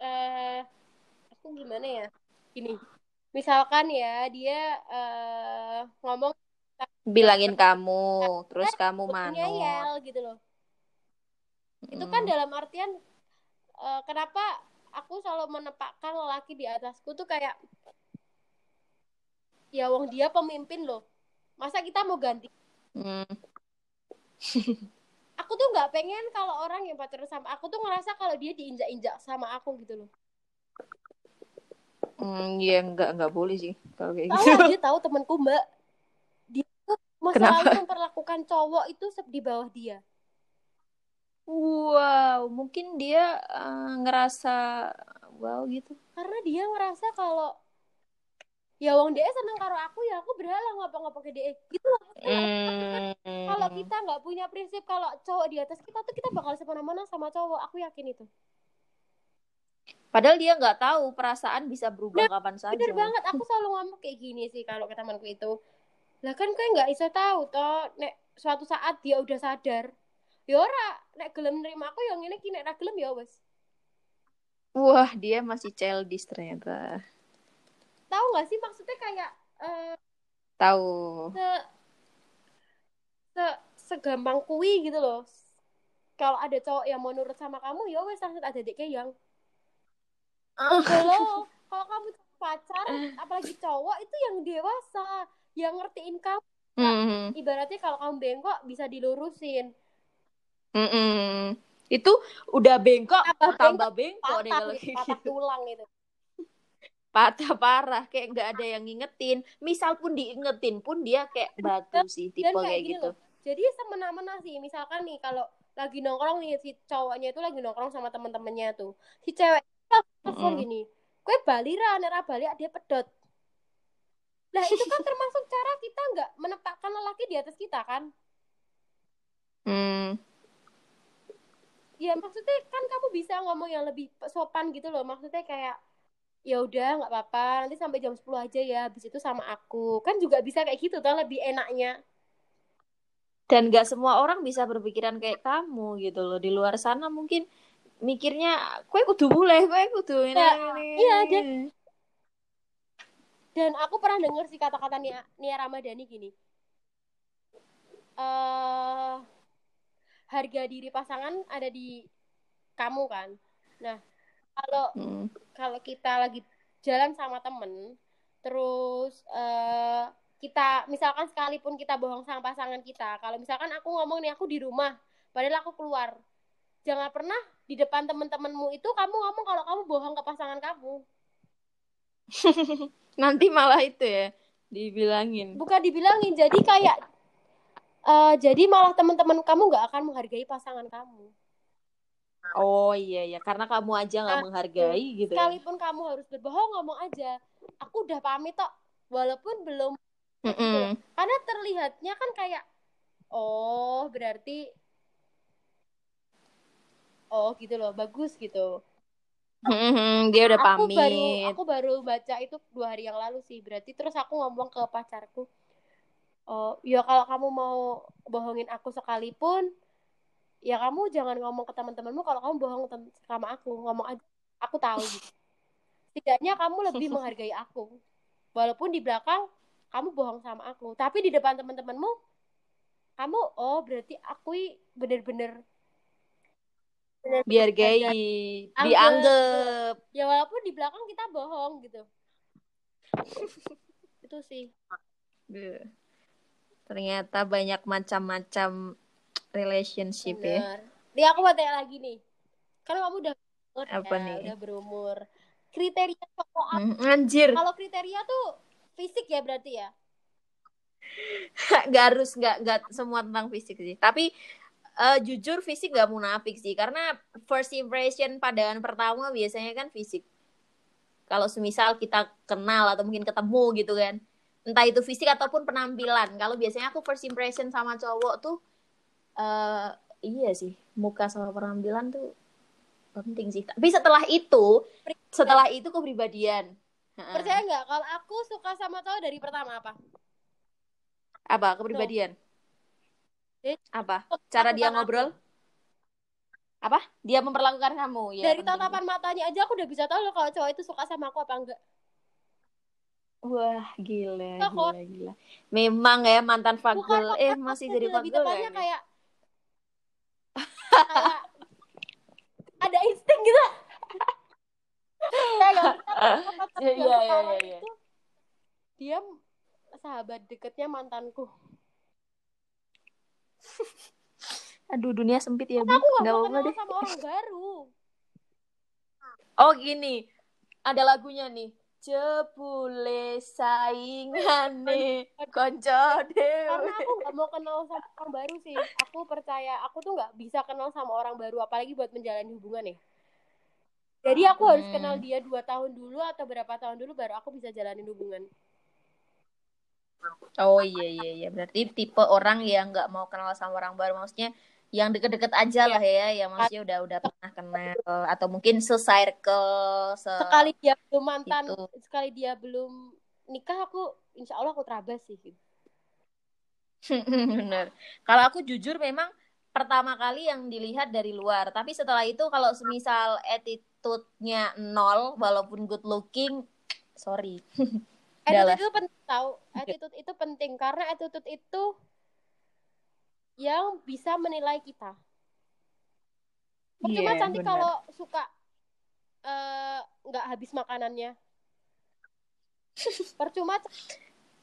eh aku gimana ya gini misalkan ya dia eh ngomong bilangin kamu, terus kamu manut. ngeyel gitu loh itu kan dalam artian eh, kenapa aku selalu menempatkan lelaki di atasku tuh kayak ya wong dia pemimpin loh masa kita mau ganti Mm. aku tuh nggak pengen kalau orang yang pacaran sama aku tuh ngerasa kalau dia diinjak-injak sama aku gitu loh Hmm, ya nggak nggak boleh sih kalau kayak tahu gitu. dia tahu temanku mbak mau Kenapa? selalu memperlakukan cowok itu di bawah dia Wow, mungkin dia eh, ngerasa wow gitu. karena dia ngerasa kalau ya wong dia seneng karo aku ya aku berhalang ngapa-ngapa ke dia gitu loh Hmm. kalau kita nggak punya prinsip kalau cowok di atas kita tuh kita bakal semena-mena sama cowok aku yakin itu Padahal dia nggak tahu perasaan bisa berubah kapan saja. bener banget aku selalu ngomong kayak gini sih kalau ke temanku itu lah kan kayak nggak bisa tahu toh nek suatu saat dia udah sadar ya ora nek gelem nerima aku yang ini kini nek ra gelem ya wes Wah, dia masih childish ternyata. tahu nggak sih maksudnya kayak eh, Tahu. se se segampang kui gitu loh kalau ada cowok yang mau nurut sama kamu ya wes langsung ada dek yang Halo, kalau kamu pacar, apalagi cowok itu yang dewasa, yang ngertiin kamu. Hmm. Ibaratnya kalau kamu bengkok bisa dilurusin. Mm-mm. Itu udah bengkok, Tambah tambah bengkok deh Patah, kalau gitu, patah gitu. tulang itu. Patah parah, kayak nggak ada yang ngingetin. Misal pun diingetin pun dia kayak batu sih, tipe Dan kayak gitu. loh. Jadi semena-mena sih, misalkan nih kalau lagi nongkrong nih si cowoknya itu lagi nongkrong sama temen-temennya tuh. Si cewek telepon Mm-mm. gini, kue bali ra, nek ra bali dia pedot. Nah itu kan termasuk cara kita nggak menempatkan lelaki di atas kita kan? Hmm. ya maksudnya kan kamu bisa ngomong yang lebih sopan gitu loh maksudnya kayak ya udah nggak apa-apa nanti sampai jam 10 aja ya habis itu sama aku kan juga bisa kayak gitu tuh lebih enaknya Dan gak semua orang bisa berpikiran kayak kamu gitu loh. Di luar sana mungkin mikirnya, kue kudu boleh, kue kudu ini. Ya, ini, iya, ini." Dan aku pernah denger sih kata-kata Nia, Nia Ramadhani gini. Eh harga diri pasangan ada di kamu kan? Nah kalau Mm. kalau kita lagi jalan sama temen terus eh kita misalkan sekalipun kita bohong sama pasangan kita kalau misalkan aku ngomong nih aku di rumah padahal aku keluar jangan pernah di depan temen-temenmu itu kamu ngomong kalau kamu bohong ke pasangan kamu Nanti malah itu ya dibilangin. bukan dibilangin jadi kayak eh jadi malah teman-teman kamu nggak akan menghargai pasangan kamu Oh iya iya, karena kamu aja nggak Nah, menghargai gitu. ya. sekalipun kamu harus berbohong ngomong aja aku udah pamit tok walaupun belum Mm-mm. karena terlihatnya kan kayak oh berarti oh gitu loh bagus gitu Mm-mm, Dia udah aku baru aku baru baca itu dua hari yang lalu sih berarti terus aku ngomong ke pacarku oh ya kalau kamu mau bohongin aku sekalipun ya kamu jangan ngomong ke teman-temanmu kalau kamu bohong sama aku ngomong aja aku tahu gitu. Setidaknya kamu lebih menghargai aku walaupun di belakang kamu bohong sama aku tapi di depan teman-temanmu kamu oh berarti aku i bener-bener bener-bener Dihargai, Anggap. dianggap. ya walaupun di belakang kita bohong gitu itu sih Duh. Ternyata banyak macam-macam relationship ya. bener nih aku mau tanya lagi nih kan kamu udah berumur Apa ya, nih? udah berumur kriteria cowok apa? Anjir, kalau kriteria tuh fisik ya berarti ya nggak harus nggak nggak semua tentang fisik sih. Tapi eh, jujur fisik nggak munafik sih, karena first impression pandangan pertama biasanya kan fisik. Kalau semisal kita kenal atau mungkin ketemu gitu kan, entah itu fisik ataupun penampilan. Kalau biasanya aku first impression sama cowok tuh, eh iya sih, muka sama penampilan tuh penting sih. Tapi setelah itu, setelah itu kepribadian. Percaya nggak kalau aku suka sama cowok dari pertama apa Apa kepribadian? Eh, Apa? Cara dia ngobrol? Apa? Dia memperlakukan kamu ya. dari penting. tatapan matanya aja aku udah bisa tahu loh kalau cowok itu suka sama aku apa enggak Wah, gila, gila, gila. Memang ya mantan fagel. Eh, maksudnya masih sih, jadi fagel ya? kayak kayak ada insting gitu kayak Iya, iya, iya, iya. itu dia sahabat deketnya mantanku Aduh, dunia sempit ya, Bu. aku Nggak mau kenal deh. sama orang baru Oh, gini. Ada lagunya nih. Cepule saingane konco karena dewe. aku nggak mau kenal sama orang baru sih aku percaya aku tuh nggak bisa kenal sama orang baru apalagi buat menjalani hubungan ya jadi aku harus Hmm. kenal dia dua tahun dulu atau berapa tahun dulu baru aku bisa jalanin hubungan Oh iya iya iya. Berarti tipe orang yang nggak mau kenal sama orang baru. Maksudnya yang deket-deket aja lah ya yang maksudnya udah udah pernah kenal. Atau mungkin se-circle se sekali dia belum mantan gitu. sekali dia belum nikah aku insya Allah aku terabas sih. Gitu. bener. Kalau aku jujur memang pertama kali yang dilihat dari luar. Tapi setelah itu kalau semisal attitude-nya nol walaupun good looking sorry Lah. attitude itu penting tahu attitude itu penting karena attitude itu yang bisa menilai kita Percuma Iya, cantik kalau suka eh, nggak habis makanannya. Percuma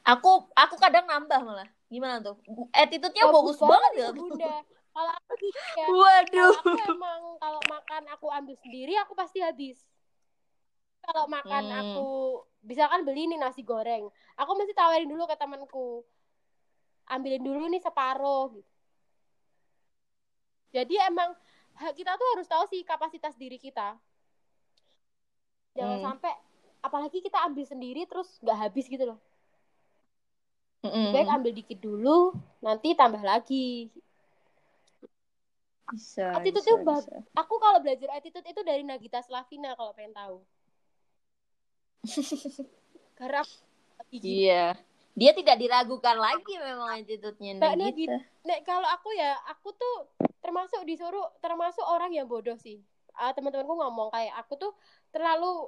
aku aku kadang nambah malah gimana tuh attitude-nya bagus, banget ya bunda. Kalau aku gitu ya. waduh Kalau aku emang kalau makan aku ambil sendiri aku pasti habis. Kalau makan Hmm. aku misalkan beli nih nasi goreng, aku mesti tawarin dulu ke temanku. Ambilin dulu nih separuh gitu. Jadi emang kita tuh harus tahu sih kapasitas diri kita. Jangan Hmm. sampai apalagi kita ambil sendiri terus nggak habis gitu loh. Mm-mm. Baik ambil dikit dulu, nanti tambah lagi. bisa Attitude bisa, itu bag- bisa. Aku kalau belajar attitude itu dari Nagita Slavina kalau pengen tahu. Karena. Iya. Dia tidak diragukan lagi memang attitude-nya Mbak Nagita. Nagita. Nek kalau aku ya, aku tuh termasuk disuruh termasuk orang yang bodoh sih. Ah, teman-temanku ngomong kayak aku tuh terlalu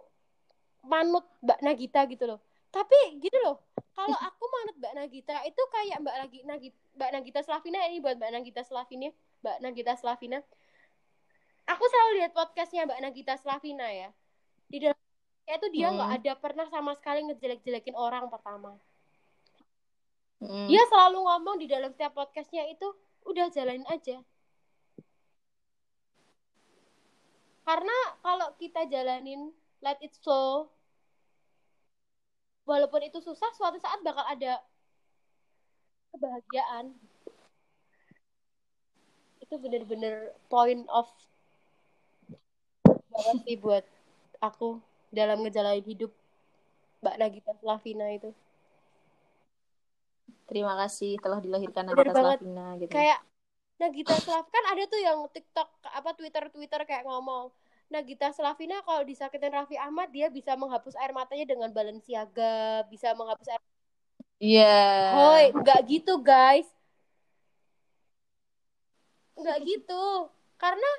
manut Mbak Nagita gitu loh. tapi gitu loh kalau aku menurut Mbak Nagita itu kayak Mbak Nagita, Mbak Nagita Slavina ini buat Mbak Nagita Slavina Mbak Nagita Slavina aku selalu lihat podcastnya Mbak Nagita Slavina ya itu dia nggak Hmm. ada pernah sama sekali ngejelek-jelekin orang pertama Hmm. dia selalu ngomong di dalam setiap podcastnya itu udah jalanin aja karena kalau kita jalanin let it flow walaupun itu susah suatu saat bakal ada kebahagiaan itu bener-bener point of banget sih buat aku dalam ngejalanin hidup Mbak Nagita Slavina itu Terima kasih telah dilahirkan Nagita. Slavina gitu. kayak Nagita Slav kan ada tuh yang TikTok apa Twitter Twitter kayak ngomong Nagita Slavina kalau disakitin Raffi Ahmad dia bisa menghapus air matanya dengan Balenciaga bisa menghapus air Iya. Hoi nggak gitu guys nggak gitu karena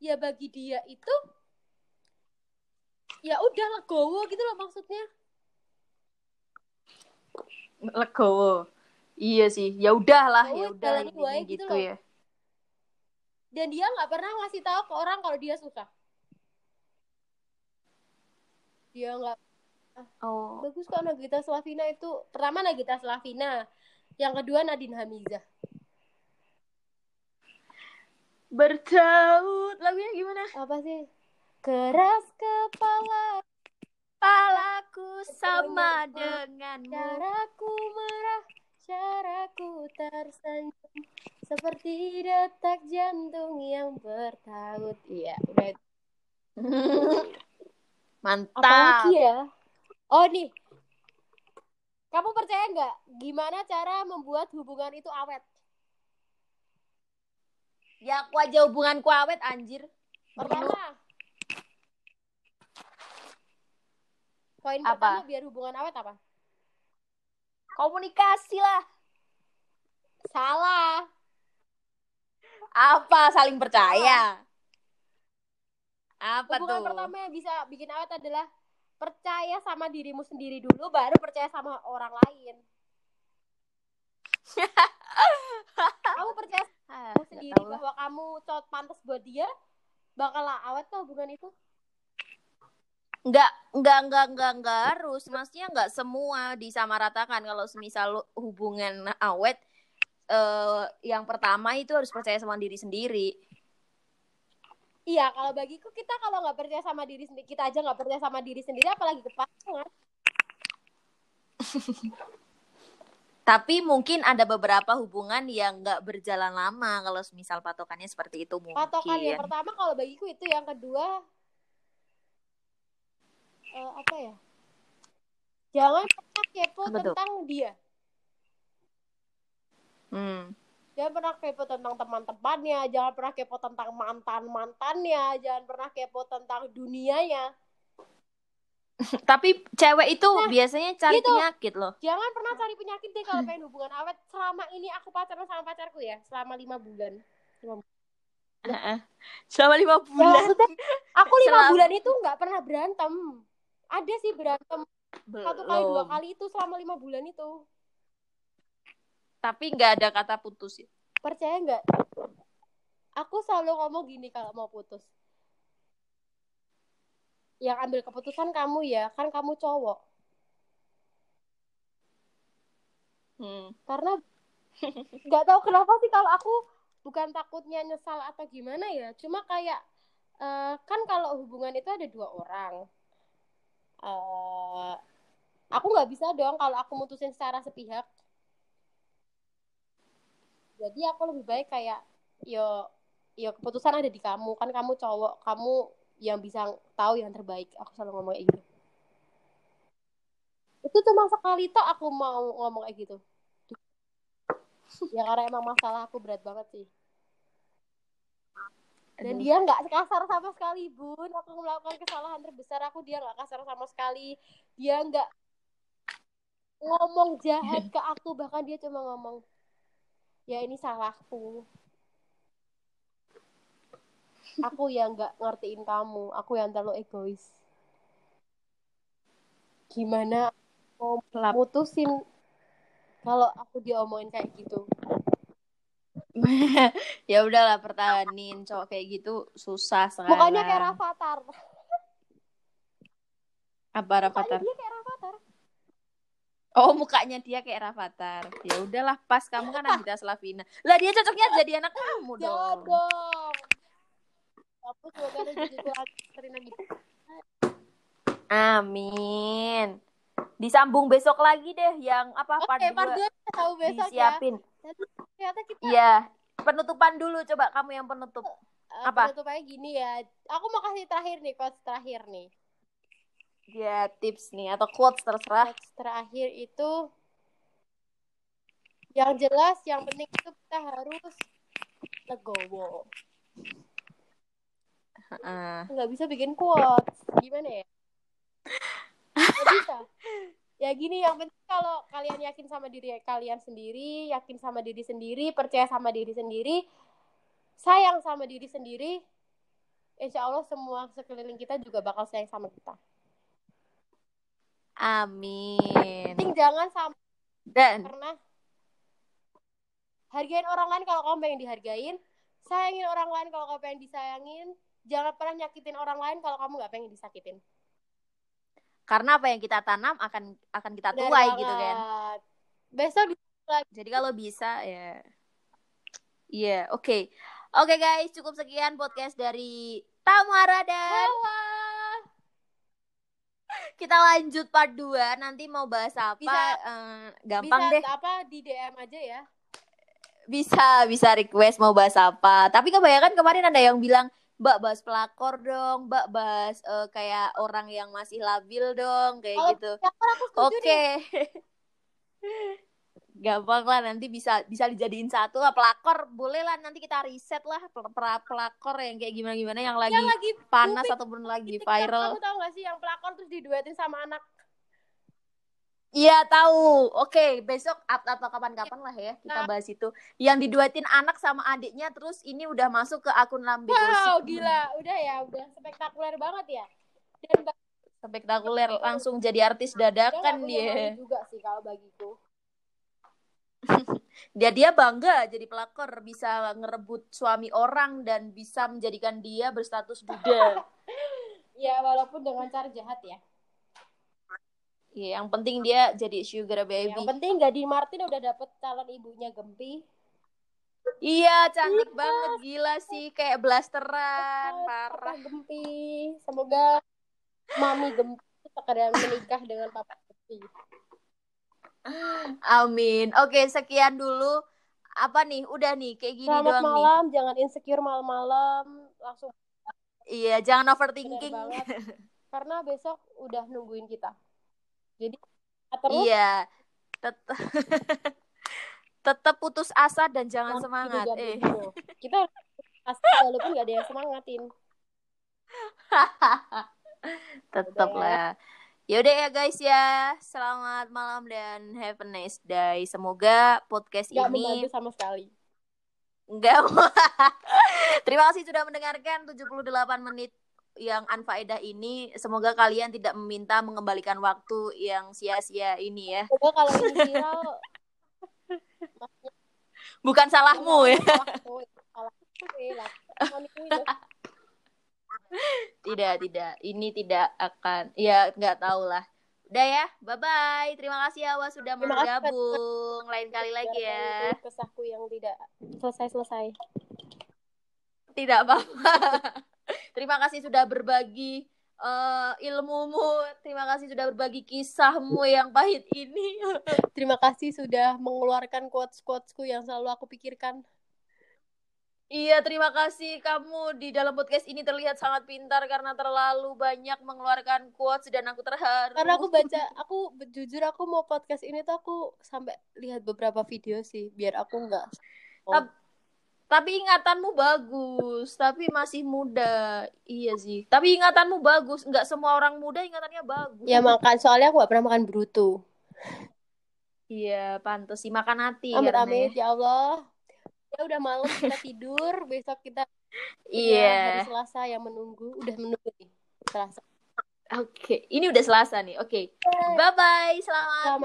ya bagi dia itu ya udah legowo gitu loh maksudnya Legowo. Iya sih. Ya udahlah, Ya udah, gitu gitu loh. ya. dan dia nggak pernah ngasih tahu ke orang kalau dia susah dia nggak Oh. bagus kok Nagita Slavina itu pertama Nagita Slavina yang kedua Nadine Hamizah Bertaut. Lagunya gimana? apa sih keras kepala Palaku sama denganmu. caraku merah caraku tersenyum seperti detak jantung yang bertaut iya udah. Mantap. apalagi ya oh nih kamu percaya nggak gimana cara membuat hubungan itu awet Ya aku aja hubunganku awet anjir. Pertama. Poin Apa? pertama biar hubungan awet apa? Komunikasi lah. Salah. Apa saling percaya? Apa hubungan tuh? pertama yang bisa bikin awet adalah percaya sama dirimu sendiri dulu baru percaya sama orang lain. kamu percaya Ah, kamu sendiri bahwa kamu cowok pantas buat dia, bakal awet tuh hubungan itu. Enggak, enggak, enggak, enggak, enggak harus. Maksudnya enggak semua disamaratakan. Kalau semisal hubungan awet, eh, yang pertama itu harus percaya sama diri sendiri. Iya, kalau bagiku kita kalau nggak percaya sama diri sendiri, kita aja nggak percaya sama diri sendiri, apalagi ke pasangan. Tapi mungkin ada beberapa hubungan yang enggak berjalan lama kalau semisal patokannya seperti itu mungkin. patokan yang pertama kalau bagiku itu yang kedua eh, apa ya jangan pernah kepo tuh? tentang dia Hmm. jangan pernah kepo tentang teman-temannya jangan pernah kepo tentang mantan mantannya jangan pernah kepo tentang dunianya Tapi cewek itu Nah, biasanya cari gitu. penyakit loh. jangan pernah cari penyakit deh kalau pengen hubungan awet selama ini aku pacaran sama pacarku ya selama lima bulan Selama lima Ya, bulan. maksudnya aku lima Selama- bulan itu nggak pernah berantem ada sih berantem. Satu kali dua Belum. kali itu selama lima bulan itu. Tapi nggak ada kata putus ya. percaya nggak? Aku selalu ngomong gini kalau mau putus. Yang ambil keputusan kamu ya kan kamu cowok. Hmm. karena nggak tahu kenapa sih kalau aku bukan takutnya nyesal atau gimana ya. Cuma kayak eh, kan kalau hubungan itu ada dua orang eh aku nggak bisa dong kalau aku mutusin secara sepihak. Jadi aku lebih baik kayak yo yo keputusan ada di kamu. Kan kamu cowok kamu yang bisa tahu yang terbaik. Aku selalu ngomong kayak gitu. Itu cuma sekali tok aku mau ngomong kayak gitu. Ya karena emang masalah aku berat banget sih dan Aduh. dia nggak kasar sama sekali bun aku melakukan kesalahan terbesar aku dia nggak kasar sama sekali dia nggak ngomong jahat ke aku bahkan dia cuma ngomong ya ini salahku aku yang nggak ngertiin kamu aku yang terlalu egois gimana mau Lap. mutusin kalau aku diomongin kayak gitu. ya udahlah pertahanin cowok kayak gitu susah sekarang. Mukanya kayak Rafathar. Apa Rafathar? Mukanya dia kayak Rafathar. Oh mukanya dia kayak Rafathar. Ya udahlah pas kamu kan Nagita Slavina. Lah dia cocoknya jadi anak kamu Jangan dong. dong. Aku semoga rezeki Tuhan Karina gitu. Amin. Disambung besok lagi deh yang apa Oke, part part 2 2 kita tahu besok ya. Jadi ternyata kita Iya. Penutupan dulu coba kamu yang penutup. eh, apa? penutupannya gini ya. Aku mau kasih terakhir nih, quotes terakhir nih. Ya tips nih atau quotes terserah. Quotes terakhir itu yang jelas, yang penting itu kita harus legowo. Heeh. Nggak bisa bikin quotes. Gimana ya? Nggak bisa. Ya gini, yang penting kalau kalian yakin sama diri kalian sendiri, yakin sama diri sendiri, percaya sama diri sendiri, sayang sama diri sendiri, insya Allah semua sekeliling kita juga bakal sayang sama kita. Amin. Penting jangan sampai Dan karena hargain orang lain kalau kamu pengen dihargain, sayangin orang lain kalau kamu pengen disayangin, jangan pernah nyakitin orang lain kalau kamu nggak pengen disakitin. Karena apa yang kita tanam akan akan kita Benar tuai gitu kan. Besok di Jadi kalau bisa ya Iya, oke. Oke guys, cukup sekian podcast dari Tamara dan bawah. kita lanjut part 2. Nanti mau bahas apa? Bisa- eh, gampang Bisa deh. apa di DM aja ya. Bisa, bisa request mau bahas apa. Tapi kebanyakan kemarin ada yang bilang, Mbak bahas pelakor dong, Mbak bahas eh, kayak orang yang masih labil dong, kayak Kalau gitu. Oke. nih. Gampang lah nanti bisa bisa dijadiin satu lah pelakor boleh lah nanti kita riset lah pel- pel- pelakor yang kayak gimana gimana yang lagi Yang lagi panas ataupun lagi viral. Kamu tahu gak sih yang pelakor terus diduetin sama anak Iya tahu. Oke besok at- atau kapan-kapan lah ya kita Nah. bahas itu. Yang diduetin anak sama adiknya terus ini udah masuk ke akun Lambe Wow, Gosip. gila. Udah ya, udah spektakuler banget ya. Dan Spektakuler langsung jadi artis dia dadakan dia. malu juga sih kalau bagiku. Dia dia bangga jadi pelakor bisa ngerebut suami orang dan bisa menjadikan dia berstatus Buddha. Ya, walaupun dengan cara jahat ya. Iya, yang penting dia jadi sugar baby. Yang penting Gading Martin udah dapet calon ibunya Gempi. Iya, cantik banget gila sih, kayak blasteran, parah. Gempi. Semoga Mami Gempi sekedar menikah dengan Papa Gempi. Amin. Oke, sekian dulu. Apa nih? Udah nih, kayak gini Selamat doang nih. malam, jangan insecure malam-malam. Langsung Iya, jangan overthinking. banget. Karena besok udah nungguin kita. Jadi terus Iya. Tetap tetap putus asa dan jangan Langsung semangat. juga Eh. gitu. Kita pasti walaupun gak ada yang semangatin. Tetap ya. lah. Yaudah ya guys ya. Selamat malam dan have a nice day. Semoga podcast Gak ini membantu sama sekali. Enggak. Terima kasih sudah mendengarkan 78 menit yang anfaedah ini. Semoga kalian tidak meminta mengembalikan waktu yang sia-sia ini ya. Semoga kalau ini viral Bukan salahmu ya. Mamiku itu. Tidak, tidak. Ini tidak akan. Ya, nggak tahu lah. Udah ya. Bye-bye. Terima kasih Awa sudah mau Terima bergabung. Lain kali lagi ya. Kesahku yang tidak selesai-selesai. Tidak apa-apa. Terima kasih sudah berbagi eh, ilmumu. Terima kasih sudah berbagi kisahmu yang pahit ini. Terima kasih sudah mengeluarkan quotes-quotesku yang selalu aku pikirkan. Iya, terima kasih kamu di dalam podcast ini terlihat sangat pintar karena terlalu banyak mengeluarkan quotes dan aku terharu. Karena aku baca, aku jujur aku mau podcast ini tuh aku sampai lihat beberapa video sih, biar aku nggak. Tap- Tapi ingatanmu bagus, tapi masih muda. Iya sih. Tapi ingatanmu bagus. Nggak semua orang muda ingatannya bagus. Ya makan, soalnya aku gak pernah makan bruto. Iya, pantas sih makan hati. Amit karena amit ya. Allah. Ya udah malam kita tidur, besok kita Iya. hari Selasa yang menunggu, udah menunggu nih. Selasa. Oke, ini udah Selasa nih. Oke. Bye bye. Selamat Selamat